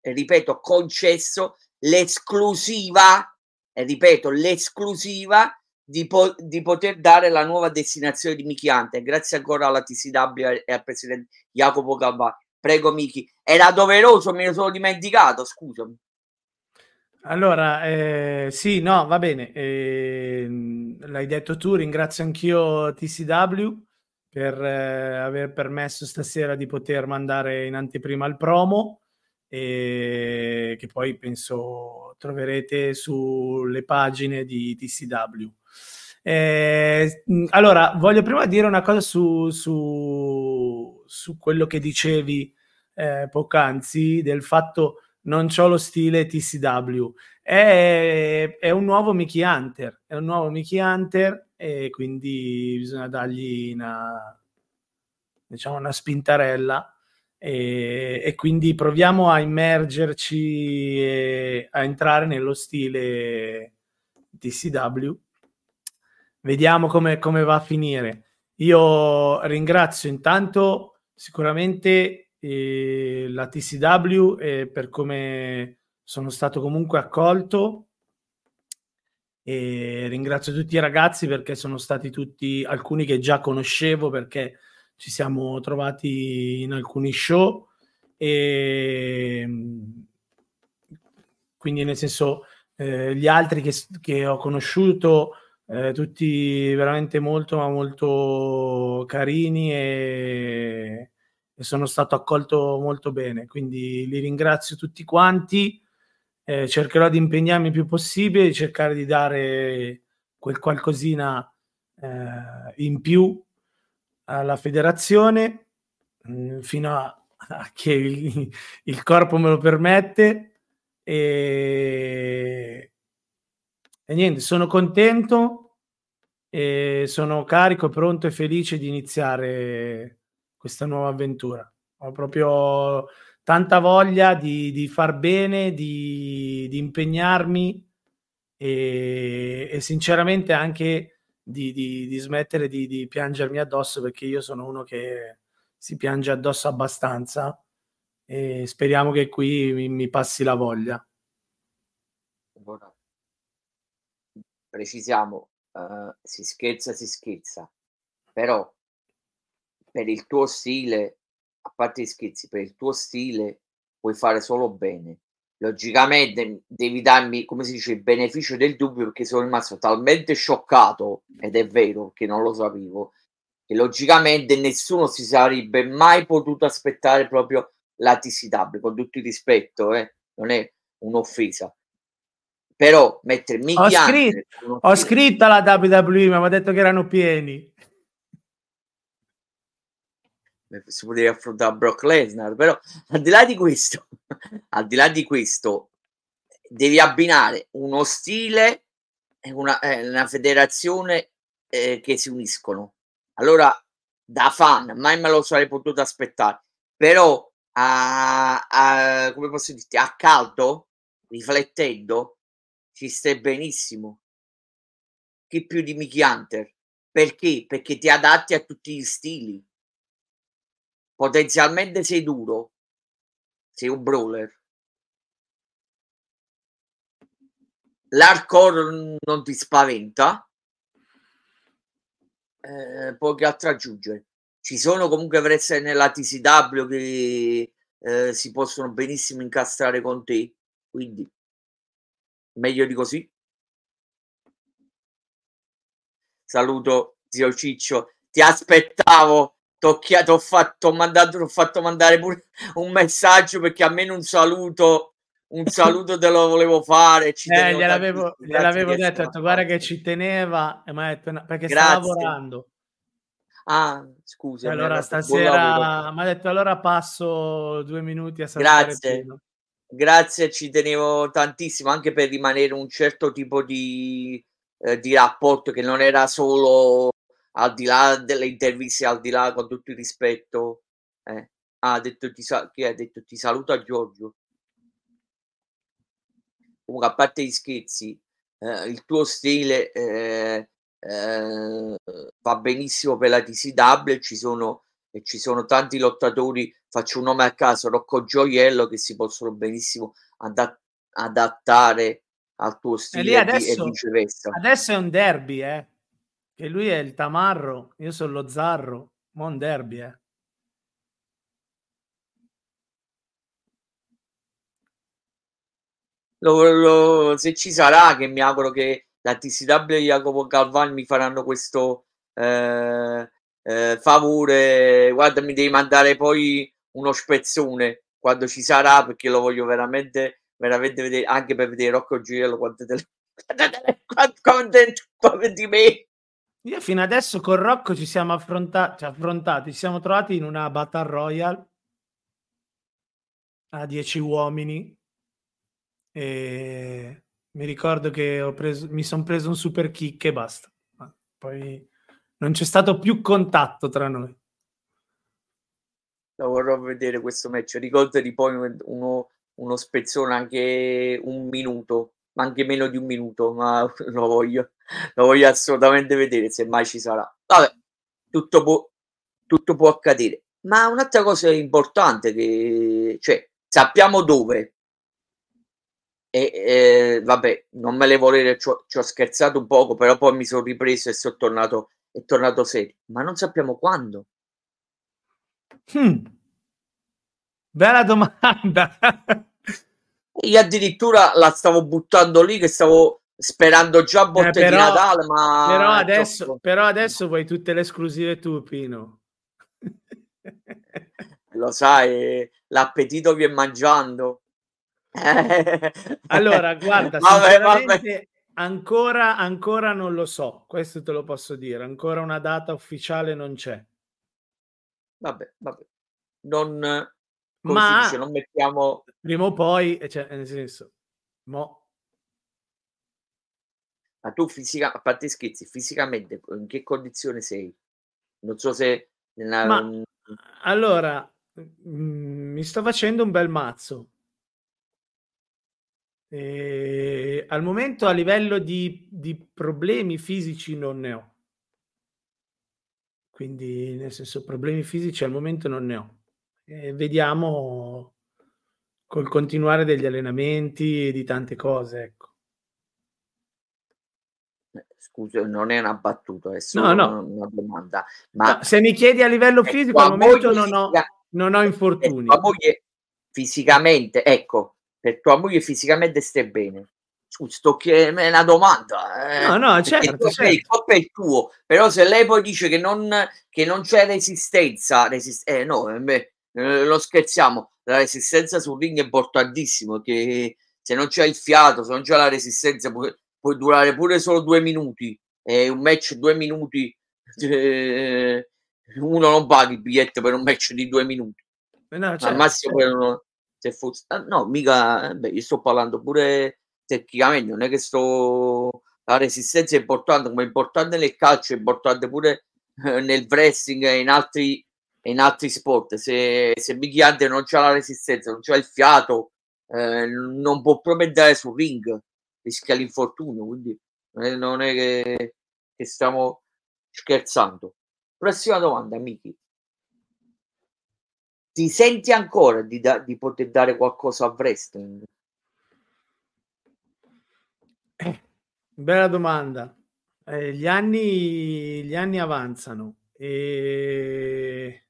ripeto, concesso l'esclusiva e ripeto, l'esclusiva di, po- di, poter dare la nuova destinazione di Miki Hunter. Grazie ancora alla TCW e al presidente Jacopo Galvani. Prego, Miki. Era doveroso, me lo sono dimenticato, scusami. Allora, eh, sì, no, va bene. Eh, l'hai detto tu, ringrazio anch'io TCW per eh, aver permesso stasera di poter mandare in anteprima il promo e che poi penso troverete sulle pagine di TCW. Eh, allora, voglio prima dire una cosa su, su, su quello che dicevi eh, poc'anzi, del fatto non ho lo stile TCW. È, è, un nuovo Mickey Hunter, è un nuovo Mickey Hunter e quindi bisogna dargli una, diciamo, una spintarella e, e, quindi proviamo a immergerci e a entrare nello stile TCW. Vediamo come, come va a finire. Io ringrazio intanto sicuramente eh, la TCW eh, per come sono stato comunque accolto e ringrazio tutti i ragazzi perché sono stati tutti alcuni che già conoscevo perché ci siamo trovati in alcuni show e quindi nel senso eh, gli altri che, che ho conosciuto eh, tutti veramente molto ma molto carini e, e, sono stato accolto molto bene. Quindi li ringrazio tutti quanti eh, cercherò di impegnarmi il più possibile cercare di dare quel qualcosina eh, in più alla federazione mh, mm, fino a, a che il, il, corpo me lo permette. E, e niente, sono contento e sono carico, pronto e felice di iniziare questa nuova avventura. Ho proprio tanta voglia di, di far bene, di, di impegnarmi e, e sinceramente anche di, di, smettere di, piangermi addosso perché io sono uno che si piange addosso abbastanza e speriamo che qui mi, mi passi la voglia. Precisiamo, uh, si scherza, si scherza, però per il tuo stile, a parte gli scherzi, per il tuo stile puoi fare solo bene logicamente devi darmi, come si dice, il beneficio del dubbio perché sono rimasto talmente scioccato, ed è vero che non lo sapevo, che logicamente nessuno si sarebbe mai potuto aspettare proprio la TCW, con tutto il rispetto, eh? non è un'offesa. Però mettere ho, scritto, ho scritto alla WWE, ma mi ha detto che erano pieni. Si poteva affrontare Brock Lesnar, però al di là di questo, al di là di questo, devi abbinare uno stile e una, eh, una federazione eh, che si uniscono. Allora, da fan, mai me lo sarei potuto aspettare, però a, a come posso dirti, a caldo, riflettendo, ci stai benissimo. Chi più di Mickey Hunter? Perché? Perché ti adatti a tutti gli stili Potenzialmente sei duro, sei un brawler. L'hardcore non ti spaventa. Eh, poi che altro aggiungere? Ci sono comunque per nella TCW che eh, si possono benissimo incastrare con te, quindi meglio di così. Saluto zio Ciccio ti aspettavo. Ti ho fatto, mandato, ho fatto mandare pure un messaggio perché almeno un saluto un saluto te lo volevo fare. Ci eh, gliel'avevo, gliel'avevo detto, detto guarda che ci teneva detto no, perché Grazie. stava lavorando. Ah, scusa. Allora stasera mi ha detto allora passo due minuti a salutare Grazie. Pino. Grazie, ci tenevo tantissimo anche per rimanere un certo tipo di, eh, di rapporto che non era solo al di là delle interviste, al di là con tutto il rispetto. Eh. Ah, ha detto ti, sa- chi ha detto ti saluta Giorgio. Comunque, a parte gli scherzi, eh, il tuo stile eh, eh, va benissimo per la TCW. Ci sono, e ci sono tanti lottatori. Faccio un nome a caso, Rocco Gioiello, che si possono benissimo adat- adattare al tuo stile adesso, e viceversa. Adesso è un derby, eh? Che lui è il tamarro, io sono lo zarro, ma un derby, eh? Lo, lo, se ci sarà, che mi auguro che la TCW e Jacopo Galvani mi faranno questo eh, eh, favore. Guarda, mi devi mandare poi uno spezzone quando ci sarà, perché lo voglio veramente, veramente vedere, anche per vedere Rocco Girello quante delle quante di me. Io fino adesso con Rocco ci siamo affrontati, cioè affrontati, ci siamo trovati in una Battle Royale a 10 uomini e mi ricordo che preso, mi sono preso un super kick e basta. Poi non c'è stato più contatto tra noi. Lo vorrò vedere questo match. Ricordati poi uno, uno spezzone anche un minuto, anche meno di un minuto, ma lo voglio, lo voglio assolutamente vedere se mai ci sarà. Vabbè, tutto può, tutto può accadere. Ma un'altra cosa importante che, cioè, sappiamo dove, e eh, vabbè, non me le volere, ci ho, ci ho, scherzato un poco, però poi mi sono ripreso e sono tornato, è tornato serio. Ma non sappiamo quando. Hmm. Bella domanda. Io addirittura la stavo buttando lì, che stavo sperando già botte eh, però, di Natale, ma... Però adesso, però adesso vuoi tutte le esclusive tu, Pino. Lo sai, l'appetito viene mangiando. allora, guarda, vabbè, vabbè. Ancora, ancora non lo so, questo te lo posso dire, ancora una data ufficiale non c'è. Vabbè, vabbè. Non, Ma dice, non mettiamo... Prima o poi, cioè, nel senso, mo... Ma tu fisica, a parte scherzi, fisicamente in che condizione sei? Non so se... Nella... Ma, allora, mh, mm, mi sto facendo un bel mazzo Ehm, al momento a livello di di problemi fisici non ne ho. Quindi, nel senso, problemi fisici al momento non ne ho. E vediamo col continuare degli allenamenti e di tante cose, ecco. Eh, scusa, non è una battuta, è No, no. una domanda. Ma No, se mi chiedi a livello fisico al momento non ho non ho infortuni. tua moglie fisicamente ecco per tua moglie fisicamente stai bene? Scusa, sto è una domanda. Eh. No, no, certo, certo. Il corpo è il tuo, però se lei poi dice che non, che non c'è resistenza, resist- eh no, eh, beh, eh, lo scherziamo, la resistenza sul ring è importantissimo, che se non c'è il fiato, se non c'è la resistenza, può, può durare pure solo due minuti, è un match due minuti, eh, uno non paga il biglietto per un match di due minuti. No, certo, Al massimo certo. Se fosse ah, no, mica beh, io sto parlando pure tecnicamente, non è che sto la resistenza è importante, come è importante nel calcio, è importante pure eh, nel wrestling e in altri, in altri sport. Se, se Michiante non c'ha la resistenza, non c'ha il fiato, eh, non può proprio andare sul ring, rischia l'infortunio. Quindi è, non è che, che stiamo scherzando. Prossima domanda, Miki ti senti ancora di, da, di poter dare qualcosa a wrestling? Eh, bella domanda. Eh, gli, anni, gli anni avanzano e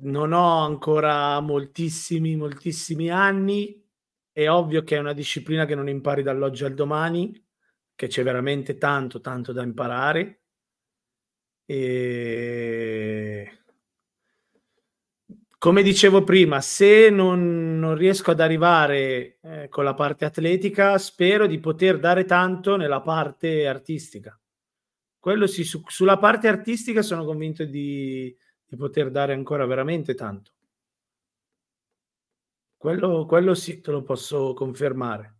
non ho ancora moltissimi, moltissimi anni. È ovvio che è una disciplina che non impari dall'oggi al domani, che c'è veramente tanto, tanto da imparare E... Come dicevo prima, se non, non riesco ad arrivare eh, con la parte atletica, spero di poter dare tanto nella parte artistica. Quello sì, su, sulla parte artistica sono convinto di, di poter dare ancora veramente tanto. Quello, quello sì, te lo posso confermare.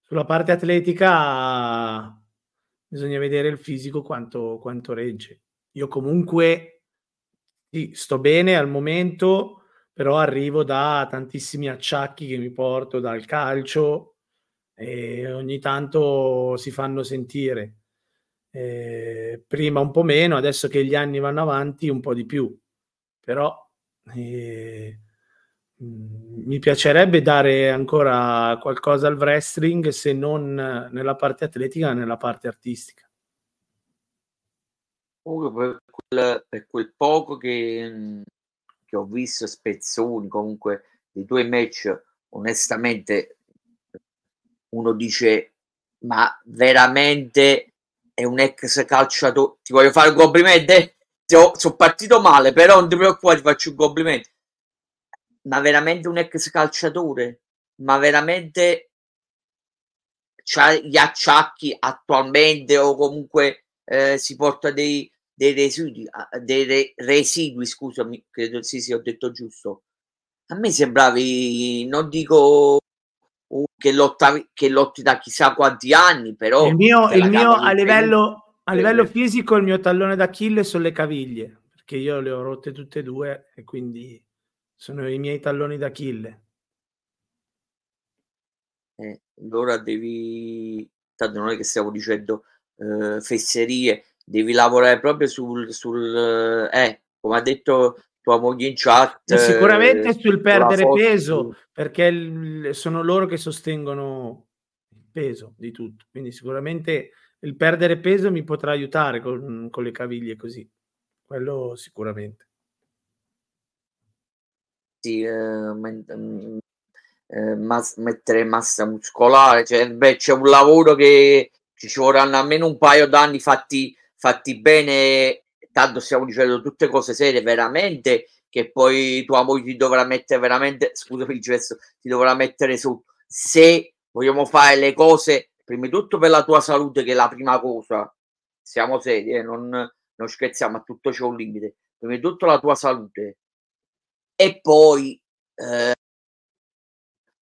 Sulla parte atletica bisogna vedere il fisico quanto, quanto regge. Io comunque sì, sto bene al momento, però arrivo da tantissimi acciacchi che mi porto dal calcio e ogni tanto si fanno sentire. Eh, prima un po' meno, adesso che gli anni vanno avanti un po' di più, però eh, mi piacerebbe dare ancora qualcosa al wrestling, se non nella parte atletica, nella parte artistica. Per quel, per quel poco che, che, ho visto spezzoni comunque dei tuoi match, onestamente uno dice ma veramente è un ex calciatore. Ti voglio fare un complimento? Eh? Sono partito male, però non ti preoccupare, ti faccio un complimento ma veramente un ex calciatore? Ma veramente c'ha gli acciacchi attualmente o comunque eh, si porta dei, dei residui, dei residui, scusami, credo sì, sì, ho detto giusto. A me sembravi, non dico che, lottavi, che lotti da chissà quanti anni, però... Il mio, il mio a, livello, a livello fisico, il mio tallone d'Achille sono le caviglie, perché io le ho rotte tutte e due e quindi sono i miei talloni d'Achille. Eh, allora devi, tanto non è che stiamo dicendo eh, fesserie, devi lavorare proprio sul, sul eh, come ha detto tua moglie in chat. Eh, sicuramente sul perdere peso, perché il, sono loro che sostengono il peso di tutto. Quindi sicuramente il perdere peso mi potrà aiutare con, con le caviglie così. Quello sicuramente eh, mm, eh, mas- mettere massa muscolare, cioè, beh, c'è un lavoro che ci vorranno almeno un paio d'anni fatti, fatti bene, tanto stiamo dicendo tutte cose serie, veramente, che poi tua moglie ti dovrà mettere veramente, scusami il gesto, ti dovrà mettere su, se vogliamo fare le cose, prima di tutto per la tua salute, che è la prima cosa, siamo seri, eh, non, non scherziamo, a tutto c'è un limite, prima di tutto la tua salute, e poi eh,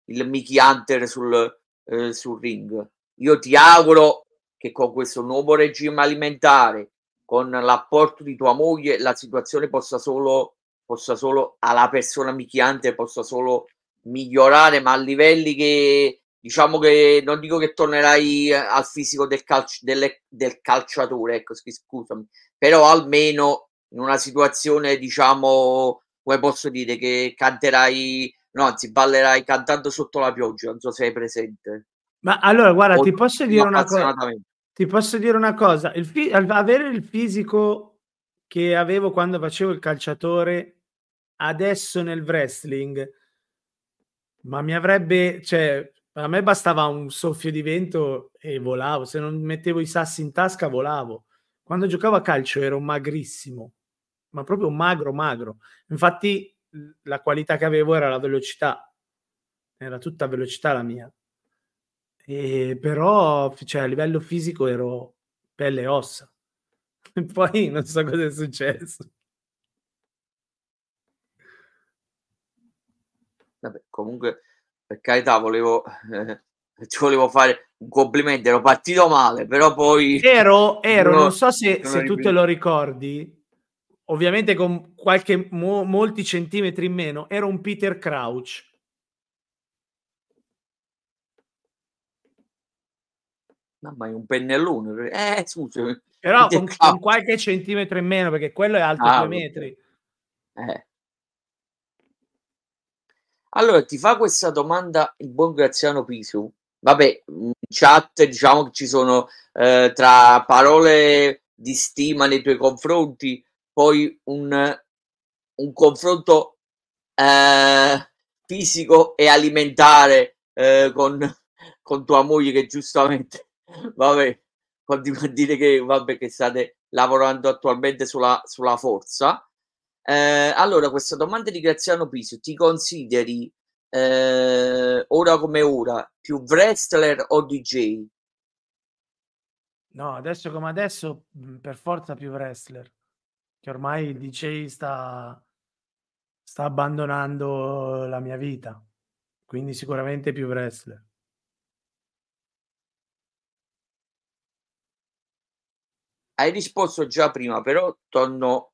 il Mickey Hunter sul, eh, sul ring. Io ti auguro che con questo nuovo regime alimentare, con l'apporto di tua moglie, la situazione possa solo, possa solo alla persona Mickey Hunter possa solo migliorare, ma a livelli che diciamo che non dico che tornerai al fisico del, calcio, delle, del calciatore, ecco, scusami, però almeno in una situazione diciamo come posso dire che canterai, no, anzi ballerai cantando sotto la pioggia, non so se hai presente. Ma allora, guarda, o ti posso dire una cosa. Ti posso dire una cosa, il fi- avere il fisico che avevo quando facevo il calciatore adesso nel wrestling, ma mi avrebbe, cioè, a me bastava un soffio di vento e volavo, se non mettevo i sassi in tasca volavo. Quando giocavo a calcio ero magrissimo, ma proprio magro, magro. Infatti la qualità che avevo era la velocità, era tutta velocità la mia. E però cioè, a livello fisico ero pelle e ossa. E poi non so cosa è successo. Vabbè, comunque, per carità, volevo, eh, ci volevo fare un complimento, ero partito male, però poi... Ero, ero non so se, se tu te lo ricordi, ovviamente con qualche mo- molti centimetri in meno, era un Peter Crouch. Mamma mia, un pennellone. Eh, scusami. Però con, con, qualche centimetro in meno, perché quello è alto ah, due metri. Eh. Allora, ti fa questa domanda il buon Graziano Pisu. Vabbè, in chat diciamo che ci sono eh, tra parole di stima nei tuoi confronti, poi un, un confronto eh, fisico e alimentare eh, con, con tua moglie che giustamente vabbè continua a dire che vabbè che state lavorando attualmente sulla, sulla forza. Eh, allora, questa domanda di Graziano Piso, ti consideri eh, ora come ora più wrestler o DJ? No, adesso come adesso, mhmm, per forza più wrestler, che ormai il DJ sta sta abbandonando la mia vita, quindi sicuramente più wrestler. Hai risposto già prima, però torno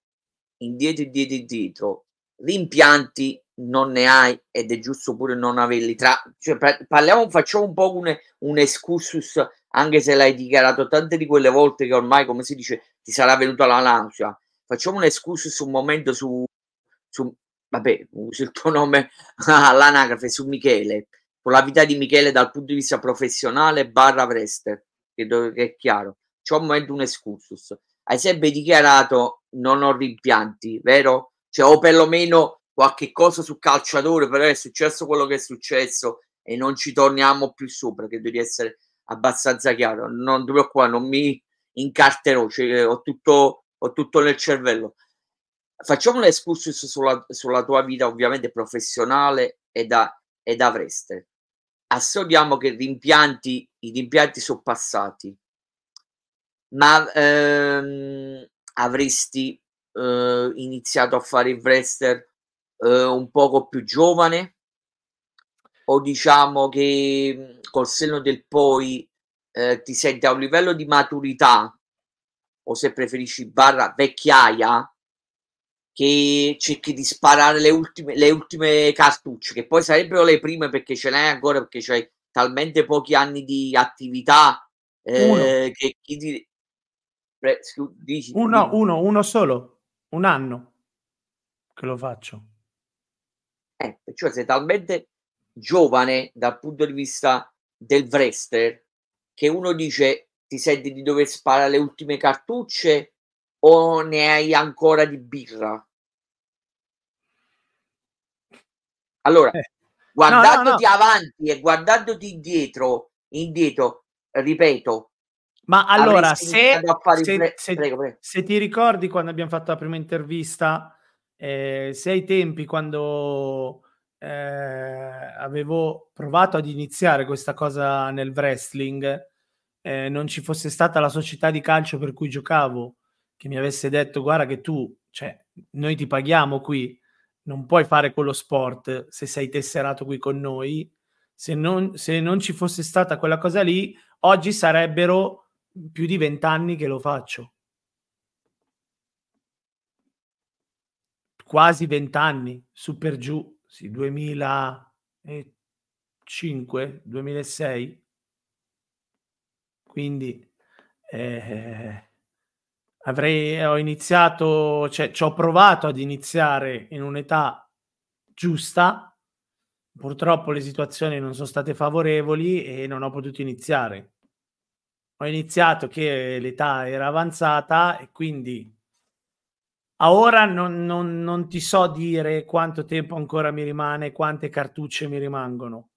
indietro, indietro, indietro. Rimpianti non ne hai ed è giusto pure non averli. Tra, cioè, parliamo, facciamo un po' un, un excursus anche se l'hai dichiarato tante di quelle volte che ormai, come si dice, ti sarà venuta la nausea. Facciamo un excursus un momento su, su vabbè, usi il tuo nome all'anagrafe su Michele, con la vita di Michele dal punto di vista professionale barra credo che è chiaro. C'è un momento un excursus. Hai sempre dichiarato non ho rimpianti, vero? Cioè, o perlomeno qualche cosa su calciatore, però è successo quello che è successo e non ci torniamo più sopra, credo di essere abbastanza chiaro. Non ti preoccupare, non mi incarterò, cioè, ho, tutto, ho tutto nel cervello. Facciamo un excursus sulla, sulla tua vita, ovviamente professionale e da, e da Vreste. Assoliamo che rimpianti, i rimpianti sono passati, ma ehm, avresti eh, iniziato a fare il wrestler eh, un poco più giovane? O diciamo che col senno del poi eh, ti senti a un livello di maturità o se preferisci barra vecchiaia che cerchi di sparare le ultime, le ultime cartucce che poi sarebbero le prime perché ce n'hai ancora perché c'hai talmente pochi anni di attività eh, che chi ti... Pre, dici, uno, uno, uno solo un anno che lo faccio eh, cioè sei talmente giovane dal punto di vista del wrestler che uno dice ti senti di dover sparare le ultime cartucce o ne hai ancora di birra? Allora, eh. guardandoti no, no, no. avanti e guardandoti indietro, indietro, ripeto, ma allora, se, se, se, prego, prego. se, ti ricordi quando abbiamo fatto la prima intervista, eh, se ai tempi quando eh, avevo provato ad iniziare questa cosa nel wrestling, eh, non ci fosse stata la società di calcio per cui giocavo, che mi avesse detto guarda che tu, cioè, noi ti paghiamo qui, non puoi fare quello sport se sei tesserato qui con noi, se non, se non ci fosse stata quella cosa lì, oggi sarebbero più di vent'anni che lo faccio. Quasi vent'anni, su per giù sì, 2005, 2006. Quindi eh, avrei, ho iniziato, cioè ci ho provato ad iniziare in un'età giusta. Purtroppo le situazioni non sono state favorevoli e non ho potuto iniziare. Ho iniziato che l'età era avanzata e quindi a ora non, non, non, ti so dire quanto tempo ancora mi rimane, quante cartucce mi rimangono.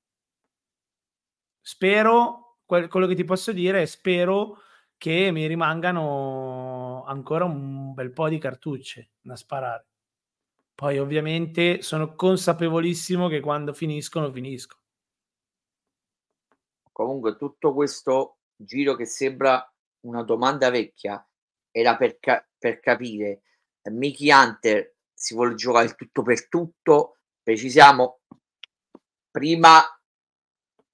Spero, quello che ti posso dire è spero che mi rimangano ancora un bel po' di cartucce da sparare. Poi ovviamente sono consapevolissimo che quando finiscono, finisco. Comunque tutto questo giro che sembra una domanda vecchia era per, ca- per capire Mickey Hunter si vuole giocare il tutto per tutto, precisiamo prima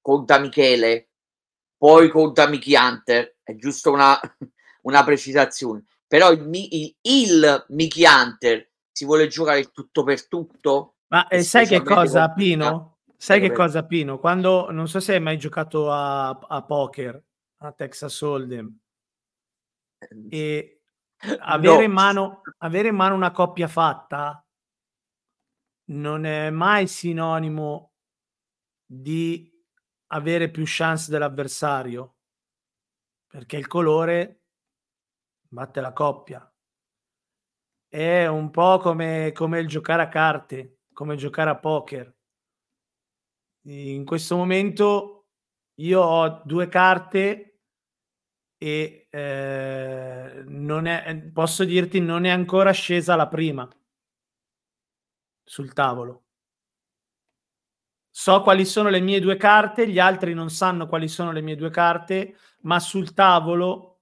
conta Michele, poi conta Mickey Hunter, è giusto una, una precisazione. Però il, il, il Mickey Hunter si vuole giocare il tutto per tutto. Ma eh, sai che cosa, Pino? Sai che cosa, Pino? Quando non so se hai mai giocato a, a poker a Texas Hold'em. Ehm, e avere, no. in mano, avere in mano una coppia fatta non è mai sinonimo di avere più chance dell'avversario perché il colore batte la coppia. È un po' come, come il giocare a carte come giocare a poker. In questo momento io ho due carte e eh, non è, posso dirti, non è ancora scesa la prima sul tavolo. So quali sono le mie due carte, gli altri non sanno quali sono le mie due carte, ma sul tavolo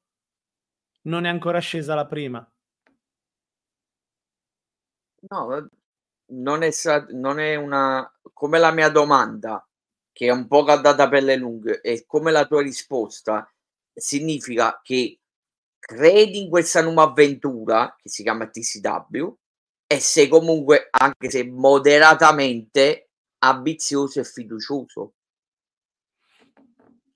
non è ancora scesa la prima. No, non è, non è una come la mia domanda, che è un po' caldata per le lunghe, e come la tua risposta significa che credi in questa nuova avventura che si chiama TCW e sei comunque, anche se moderatamente, ambizioso e fiducioso.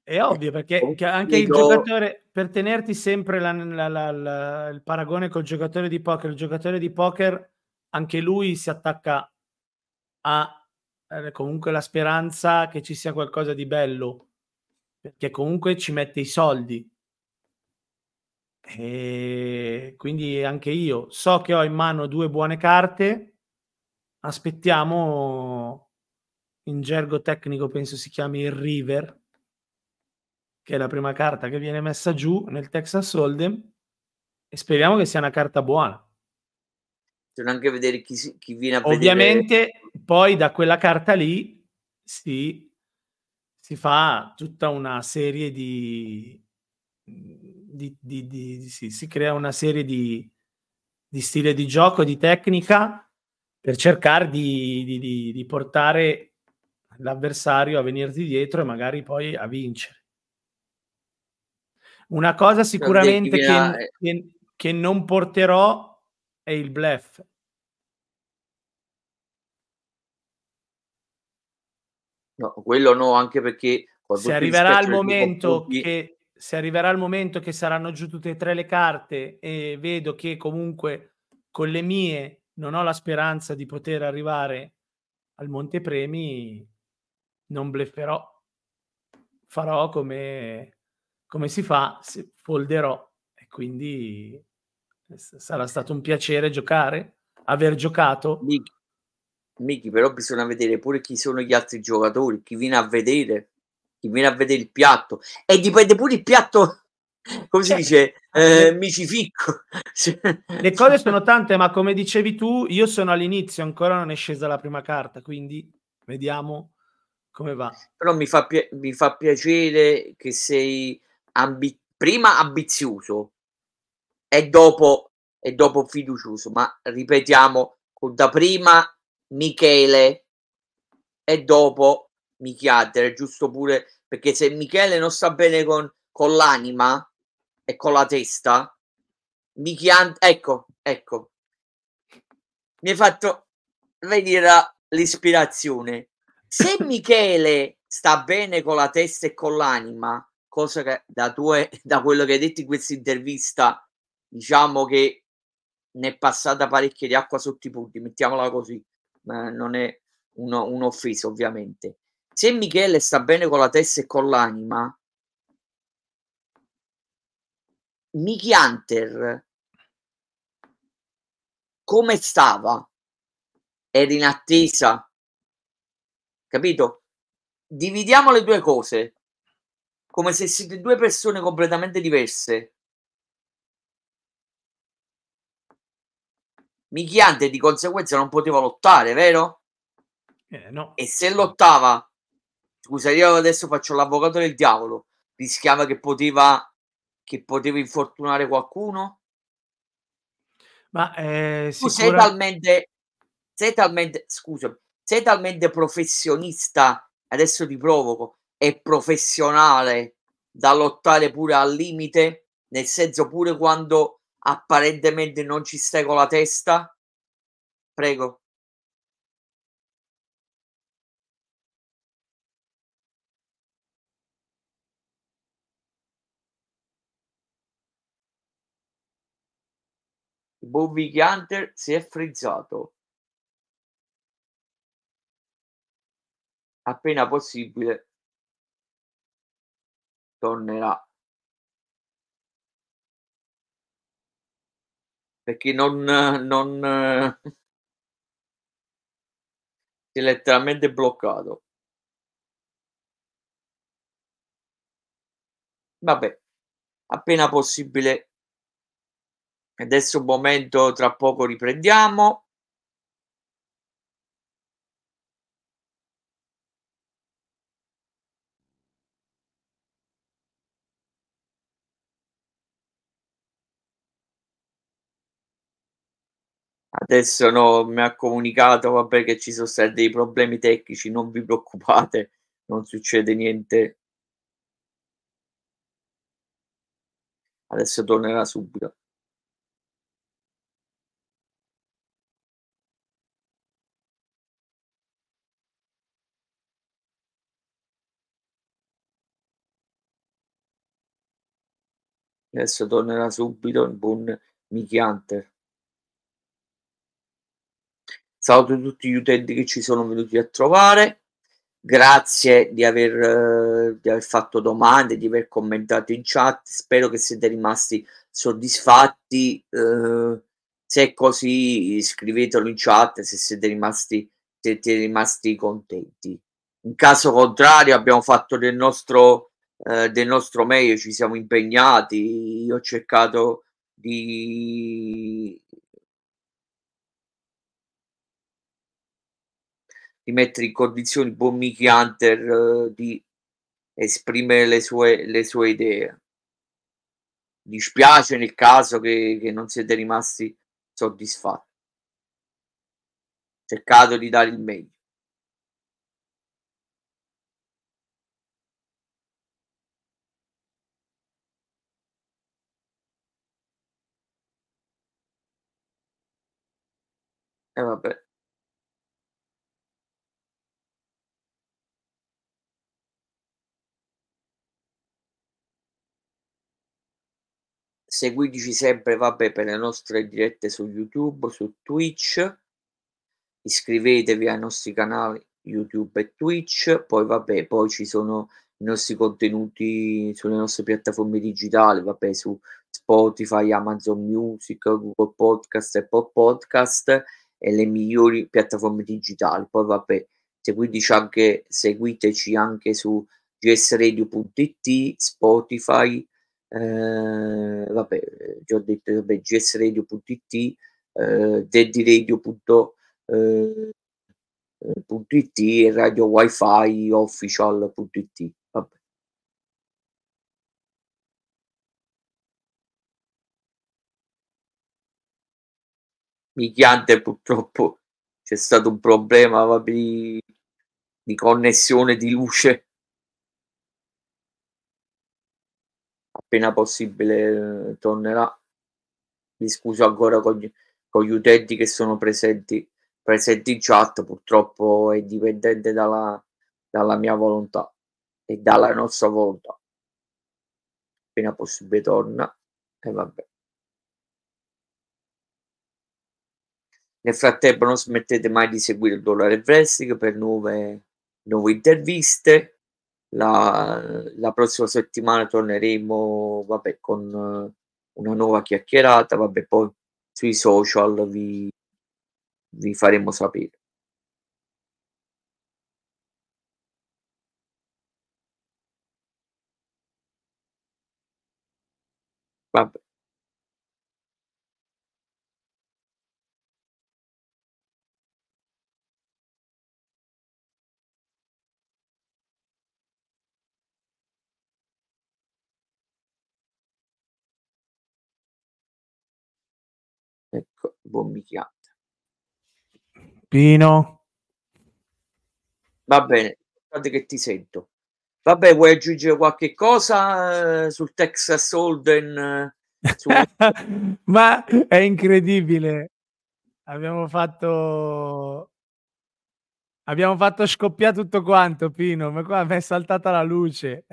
È ovvio perché anche il giocatore, per tenerti sempre la, la, la, il paragone col giocatore di poker, il giocatore di poker anche lui si attacca a eh, comunque la speranza che ci sia qualcosa di bello, perché comunque ci mette i soldi. E quindi anche io so che ho in mano due buone carte. Aspettiamo in gergo tecnico penso si chiami il river che è la prima carta che viene messa giù nel Texas Hold'em e speriamo che sia una carta buona. Bisogna anche vedere chi, chi viene a Ovviamente vedere. poi da quella carta lì si, si fa tutta una serie di, di, di, di si, si, crea una serie di, di stile di gioco, di tecnica per cercare di, di portare l'avversario a venirti dietro e magari poi a vincere. Una cosa sicuramente che, che, che non porterò è il bluff. No, quello no, anche perché se arriverà il momento che se arriverà il momento che saranno giù tutte e tre le carte e vedo che comunque con le mie non ho la speranza di poter arrivare al montepremi, non blefferò. Farò come come si fa? Folderò e quindi sarà stato un piacere giocare, aver giocato. Miki, però bisogna vedere pure chi sono gli altri giocatori, chi viene a vedere, chi viene a vedere il piatto e dipende pure il piatto come si dice, eh, micificco. Le cose sono tante, ma come dicevi tu, io sono all'inizio, ancora non è scesa la prima carta, quindi vediamo come va. Però mi fa, pi- mi fa piacere che sei ambi- prima ambizioso e dopo, e dopo fiducioso, ma ripetiamo, da prima Michele. E dopo Michiater, giusto pure perché se Michele non sta bene con, con l'anima e con la testa, Michian- ecco, ecco, mi hai fatto venire l'ispirazione. Se Michele sta bene con la testa e con l'anima, cosa che da, tue, da quello che hai detto in questa intervista, diciamo che ne è passata parecchia di acqua sotto i punti, mettiamola così, non è uno, un'offesa ovviamente. Se Michele sta bene con la testa e con l'anima, Mickey Hunter come stava? Era in attesa, capito? Dividiamo le due cose come se siete due persone completamente diverse. Michiante di conseguenza non poteva lottare, vero? Eh, no. E se lottava, scusa, io adesso faccio l'avvocato del diavolo, rischiava che poteva, che poteva infortunare qualcuno? Ma eh, tu sei talmente, sei talmente, scusa, sei talmente professionista, adesso ti provoco, è professionale da lottare pure al limite, nel senso pure quando apparentemente non ci stai con la testa? Prego. Bobby Hunter si è frizzato. Appena possibile tornerà. Perché non, non si è letteralmente bloccato. Vabbè, appena possibile Adesso un momento, tra poco riprendiamo. Adesso no, mi ha comunicato, vabbè, che ci sono stati dei problemi tecnici, non vi preoccupate, non succede niente. Adesso tornerà subito. Adesso tornerà subito il buon Mickey Hunter. Saluto tutti gli utenti che ci sono venuti a trovare. Grazie di aver, di aver fatto domande, di aver commentato in chat. Spero che siete rimasti soddisfatti. Eh, se è così, scrivetelo in chat se siete rimasti, siete rimasti contenti. In caso contrario, abbiamo fatto del nostro, eh, del nostro meglio, ci siamo impegnati. Io ho cercato di di mettere in condizioni buon Mickey Hunter uh, di esprimere le sue, le sue idee. Dispiace nel caso che, che non siete rimasti soddisfatti. Cercato di dare il meglio. E eh vabbè. Seguiteci sempre, vabbè, per le nostre dirette su YouTube, su Twitch, iscrivetevi ai nostri canali YouTube e Twitch, poi vabbè, poi ci sono i nostri contenuti sulle nostre piattaforme digitali, vabbè, su Spotify, Amazon Music, Google Podcast, Apple Podcast e le migliori piattaforme digitali. Poi vabbè, seguiteci anche, seguiteci anche su gsradio.it, Spotify, eh, vabbè, già ho detto, vabbè, gsradio.it, eh, daddyradio.it eh, e radio wifi official.it. Vabbè. Michiante purtroppo c'è stato un problema vabbè, di connessione di luce appena possibile eh, tornerà. Mi scuso ancora con gli, con gli utenti che sono presenti, presenti in chat, purtroppo è dipendente dalla, dalla mia volontà e dalla nostra volontà. Appena possibile torna e vabbè. Nel frattempo non smettete mai di seguire il Dollaro Wrestling per nuove, nuove interviste la, la prossima settimana torneremo, vabbè, con uh, una nuova chiacchierata, vabbè, poi sui social vi, vi faremo sapere. Vabbè. Bicchiere. Pino. Va bene, guarda che ti sento. Vabbè, vuoi aggiungere qualche cosa eh, sul Texas Holden? Eh, su... Ma è incredibile. Abbiamo fatto abbiamo fatto scoppiare tutto quanto, Pino, ma qua mi è saltata la luce.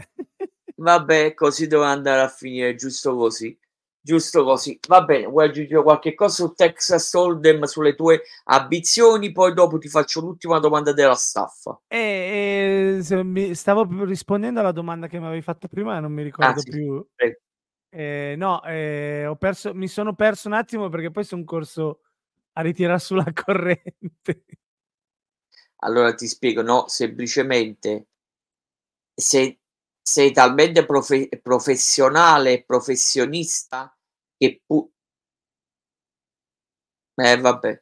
Vabbè, così doveva andare a finire, giusto così giusto così. Va bene, vuoi aggiungere qualche cosa su Texas Hold'em, sulle tue ambizioni? Poi dopo ti faccio l'ultima domanda della staffa. Eh, eh, stavo rispondendo alla domanda che mi avevi fatto prima e non mi ricordo ah, sì, più. Eh, no, eh, ho perso, mi sono perso un attimo perché poi sono corso a ritirare sulla corrente. Allora ti spiego, no, semplicemente se sei talmente profe- professionale e professionista che pu- Eh vabbè,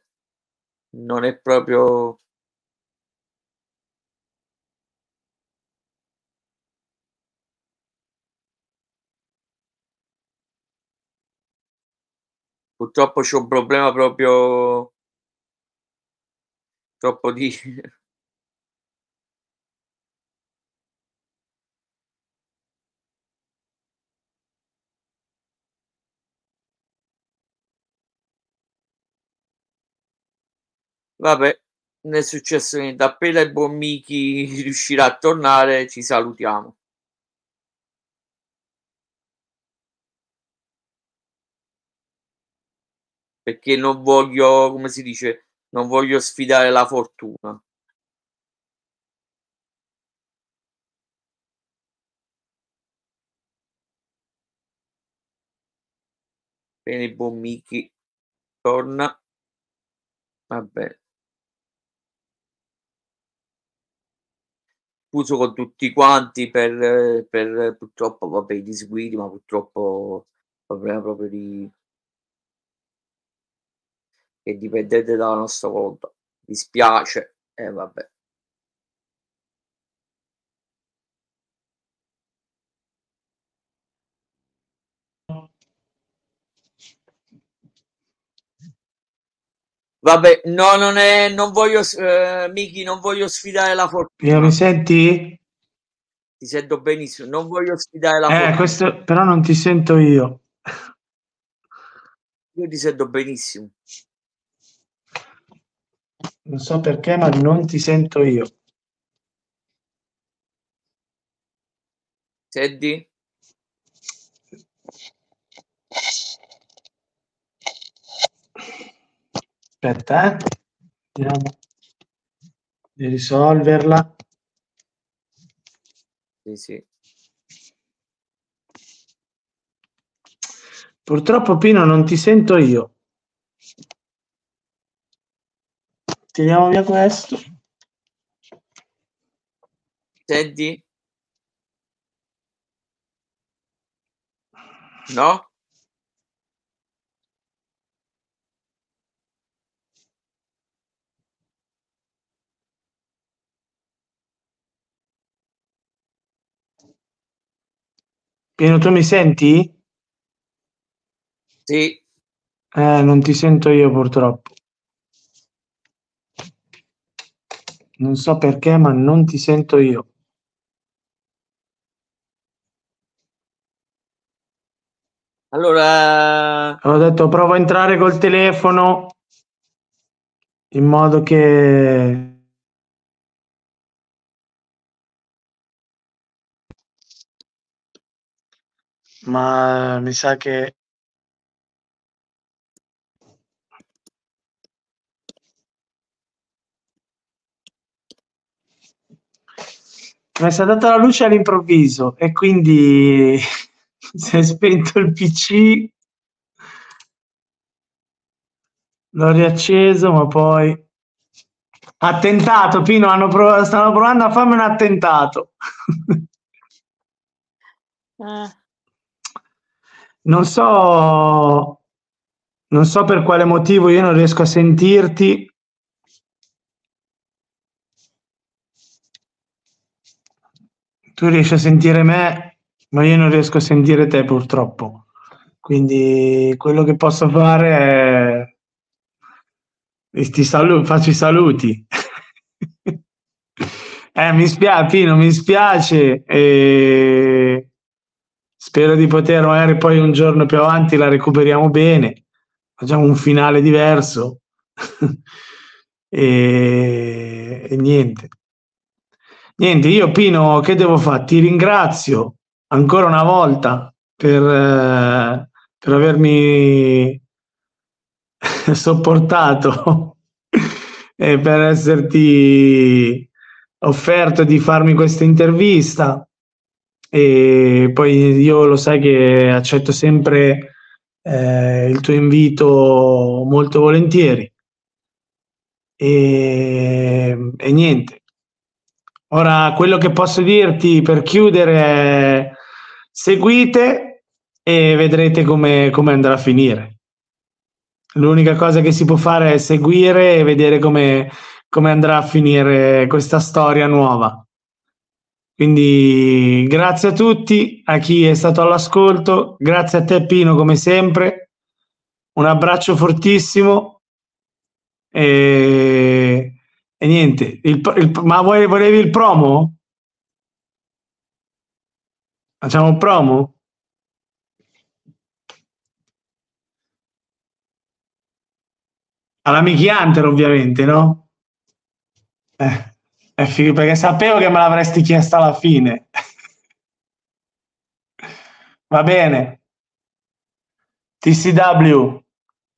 non è proprio Purtroppo c'ho un problema proprio troppo di Vabbè, non è successo niente. Appena il buon Miki riuscirà a tornare, ci salutiamo. Perché non voglio, come si dice, non voglio sfidare la fortuna. Bene, buon Miki torna. Vabbè. Scuso con tutti quanti per, per purtroppo, vabbè, i disguidi, ma purtroppo problema proprio di che dipendete dalla nostra volontà. Dispiace, e eh, vabbè. Vabbè, no, non è, non voglio, eh, Miki, non voglio sfidare la fortuna. Mi senti? Ti sento benissimo, non voglio sfidare la eh, fortuna. Questo, però non ti sento io. Io ti sento benissimo. Non so perché, ma non ti sento io. Senti? Aspetta, eh. Vediamo di risolverla. Sì, sì. Purtroppo Pino non ti sento io. Tiriamo via questo. Senti? No? Pieno, tu mi senti? Sì. Eh, non ti sento io purtroppo. Non so perché, ma non ti sento io. Allora... Ho detto provo a entrare col telefono in modo che ma mi sa che mi è saltata la luce all'improvviso e quindi si è spento il PC l'ho riacceso ma poi attentato Pino hanno prov- stanno provando a farmi un attentato eh. Non so non so per quale motivo io non riesco a sentirti tu riesci a sentire me, ma io non riesco a sentire te purtroppo. Quindi quello che posso fare è ti salu- faccio i saluti. eh, mi spiace, Pino, mi spiace. E spero di poter magari poi un giorno più avanti la recuperiamo bene, facciamo un finale diverso. e, e niente. Niente, io Pino, che devo fare? Ti ringrazio ancora una volta per, eh, per avermi sopportato e per esserti offerto di farmi questa intervista. E poi io lo sai che accetto sempre eh, il tuo invito molto volentieri. E, e niente, Ora, quello che posso dirti per chiudere è seguite e vedrete come, come andrà a finire. L'unica cosa che si può fare è seguire e vedere come, come andrà a finire questa storia nuova. Quindi grazie a tutti, a chi è stato all'ascolto, grazie a te Pino come sempre, un abbraccio fortissimo e, e niente, il, il, ma volevi il promo? Facciamo un promo? Alla Mickey Hunter ovviamente, no? Eh, è figo perché sapevo che me l'avresti chiesto alla fine. Va bene. TCW,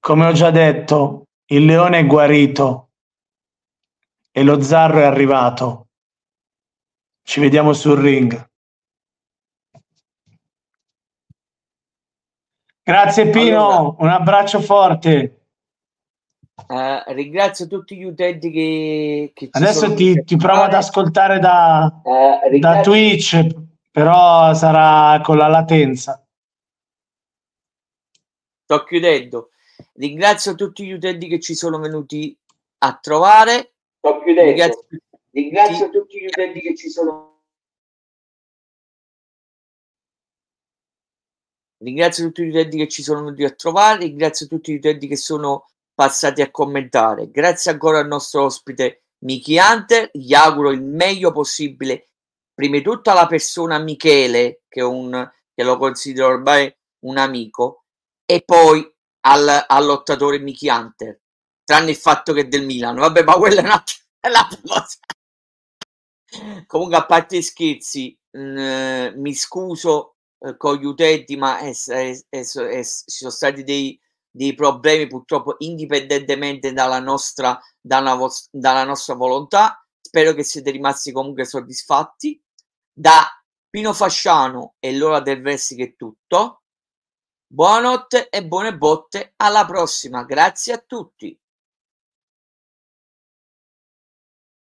come ho già detto, il leone è guarito e lo zarro è arrivato. Ci vediamo sul ring. Grazie Pino, allora, un abbraccio forte. Uh, ringrazio tutti gli utenti che, che adesso ti, ti, provo ad ascoltare da, uh, da Twitch, però sarà con la latenza. Sto chiudendo. Ringrazio tutti gli utenti che ci sono venuti a trovare. Sto chiudendo. Ringrazio, ringrazio tutti gli utenti che ci sono Ringrazio tutti gli utenti che ci sono venuti a trovare, ringrazio tutti gli utenti che sono passati a commentare. Grazie ancora al nostro ospite Miki Hunter, gli auguro il meglio possibile. Prima di tutto alla persona Michele, che, un, che lo considero ormai un amico, e poi al, al lottatore Miki Hunter, tranne il fatto che è del Milano. Vabbè, ma quella è un'altra, è un'altra cosa. Comunque, a parte scherzi, mh, mm, mi scuso eh, con gli utenti, ma ci sono stati dei, dei, problemi purtroppo indipendentemente dalla nostra, dalla, dalla nostra volontà. Spero che siete rimasti comunque soddisfatti. Da Pino Fasciano e l'ora del Wrestling è tutto. Buonanotte e buone botte. Alla prossima. Grazie a tutti.